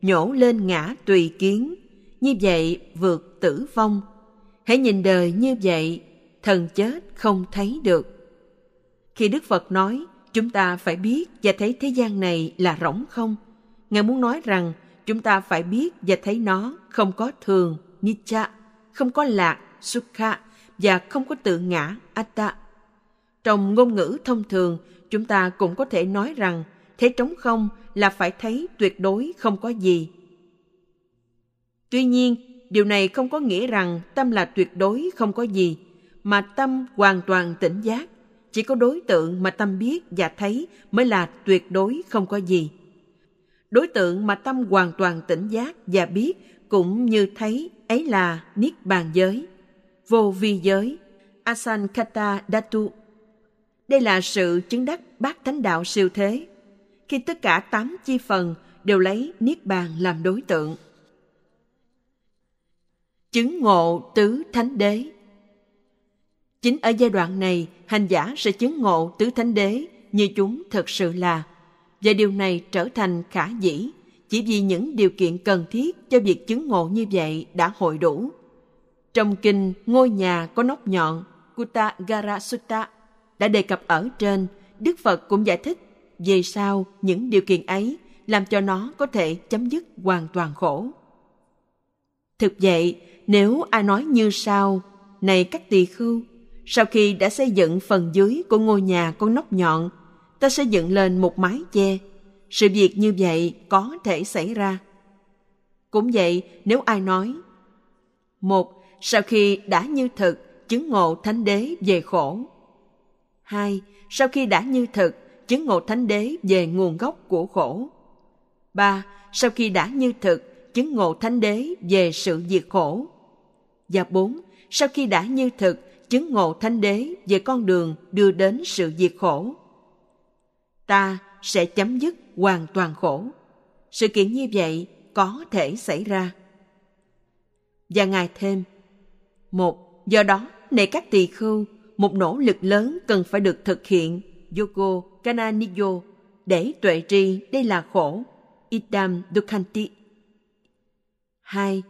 nhổ lên ngã tùy kiến, như vậy vượt tử vong. Hãy nhìn đời như vậy, thần chết không thấy được. Khi Đức Phật nói chúng ta phải biết và thấy thế gian này là rỗng không. Ngài muốn nói rằng chúng ta phải biết và thấy nó không có thường, Nitya, không có lạc, Sukha và không có tự ngã, Atta. Trong ngôn ngữ thông thường, chúng ta cũng có thể nói rằng thế trống không là phải thấy tuyệt đối không có gì. Tuy nhiên, điều này không có nghĩa rằng tâm là tuyệt đối không có gì, mà tâm hoàn toàn tỉnh giác. Chỉ có đối tượng mà tâm biết và thấy mới là tuyệt đối không có gì. Đối tượng mà tâm hoàn toàn tỉnh giác và biết cũng như thấy ấy là Niết Bàn giới, vô vi giới, Asankata Dhatu. Đây là sự chứng đắc bát thánh đạo siêu thế, khi tất cả tám chi phần đều lấy Niết Bàn làm đối tượng. Chứng ngộ tứ thánh đế Chính ở giai đoạn này, hành giả sẽ chứng ngộ tứ thánh đế như chúng thật sự là. Và điều này trở thành khả dĩ chỉ vì những điều kiện cần thiết cho việc chứng ngộ như vậy đã hội đủ. Trong kinh Ngôi nhà có nóc nhọn kuta Gara Sutta đã đề cập ở trên, Đức Phật cũng giải thích về sao những điều kiện ấy làm cho nó có thể chấm dứt hoàn toàn khổ. Thực vậy, nếu ai nói như sau, này các tỳ khưu, sau khi đã xây dựng phần dưới của ngôi nhà có nóc nhọn, ta sẽ dựng lên một mái che. Sự việc như vậy có thể xảy ra. Cũng vậy, nếu ai nói, một, sau khi đã như thực, chứng ngộ thánh đế về khổ. Hai, sau khi đã như thực, chứng ngộ thánh đế về nguồn gốc của khổ. Ba, sau khi đã như thực, chứng ngộ thánh đế về sự diệt khổ. Và bốn, sau khi đã như thực, chứng ngộ thánh đế về con đường đưa đến sự diệt khổ. Ta sẽ chấm dứt hoàn toàn khổ. Sự kiện như vậy có thể xảy ra. Và Ngài thêm, một, do đó, này các tỳ khưu, một nỗ lực lớn cần phải được thực hiện, yogo kananiyo, để tuệ tri đây là khổ, idam dukhanti. Hai,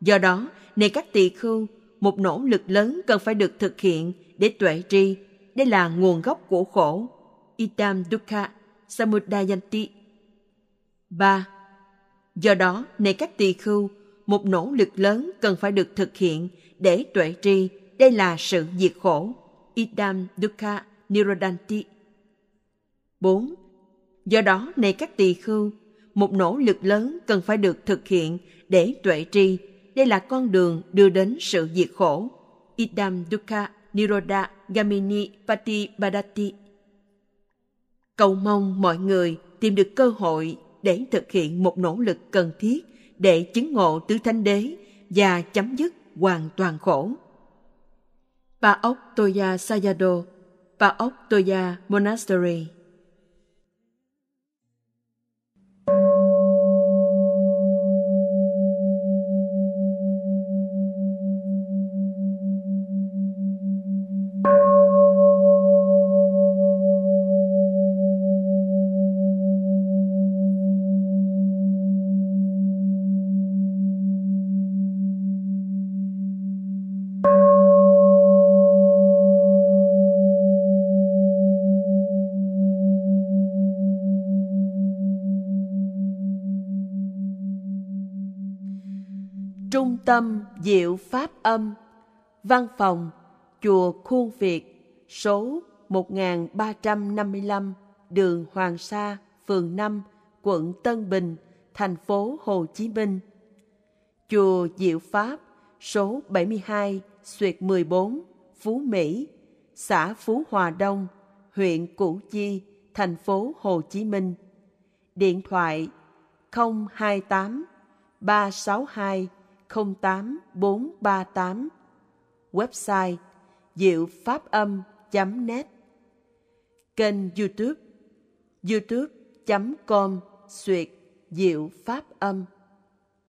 do đó, này các tỳ khưu, một nỗ lực lớn cần phải được thực hiện để tuệ tri đây là nguồn gốc của khổ idam dukkha samudayanti ba do đó này các tỳ khưu một nỗ lực lớn cần phải được thực hiện để tuệ tri. Đây là sự diệt khổ. Idam dukkha Nirodanti bốn. Do đó này các tỳ khưu, một nỗ lực lớn cần phải được thực hiện để tuệ tri. Đây là con đường đưa đến sự diệt khổ. Idam Dukkha Niroda Gamini Pati Badati. Cầu mong mọi người tìm được cơ hội để thực hiện một nỗ lực cần thiết để chứng ngộ tứ thánh đế và chấm dứt hoàn toàn khổ. Pa Ốc Toya Sayado, Pa Ốc Toya Monastery tâm Diệu Pháp Âm. Văn phòng Chùa Khuôn Việt Số 1355 Đường Hoàng Sa, phường 5, quận Tân Bình, thành phố Hồ Chí Minh. Chùa Diệu Pháp Số 72 Xuyệt 14 Phú Mỹ xã Phú Hòa Đông, huyện Củ Chi, thành phố Hồ Chí Minh. Điện thoại 028 362 08438 Website diệu pháp âm.net Kênh youtube youtube.com suyệt Diệu Pháp Âm.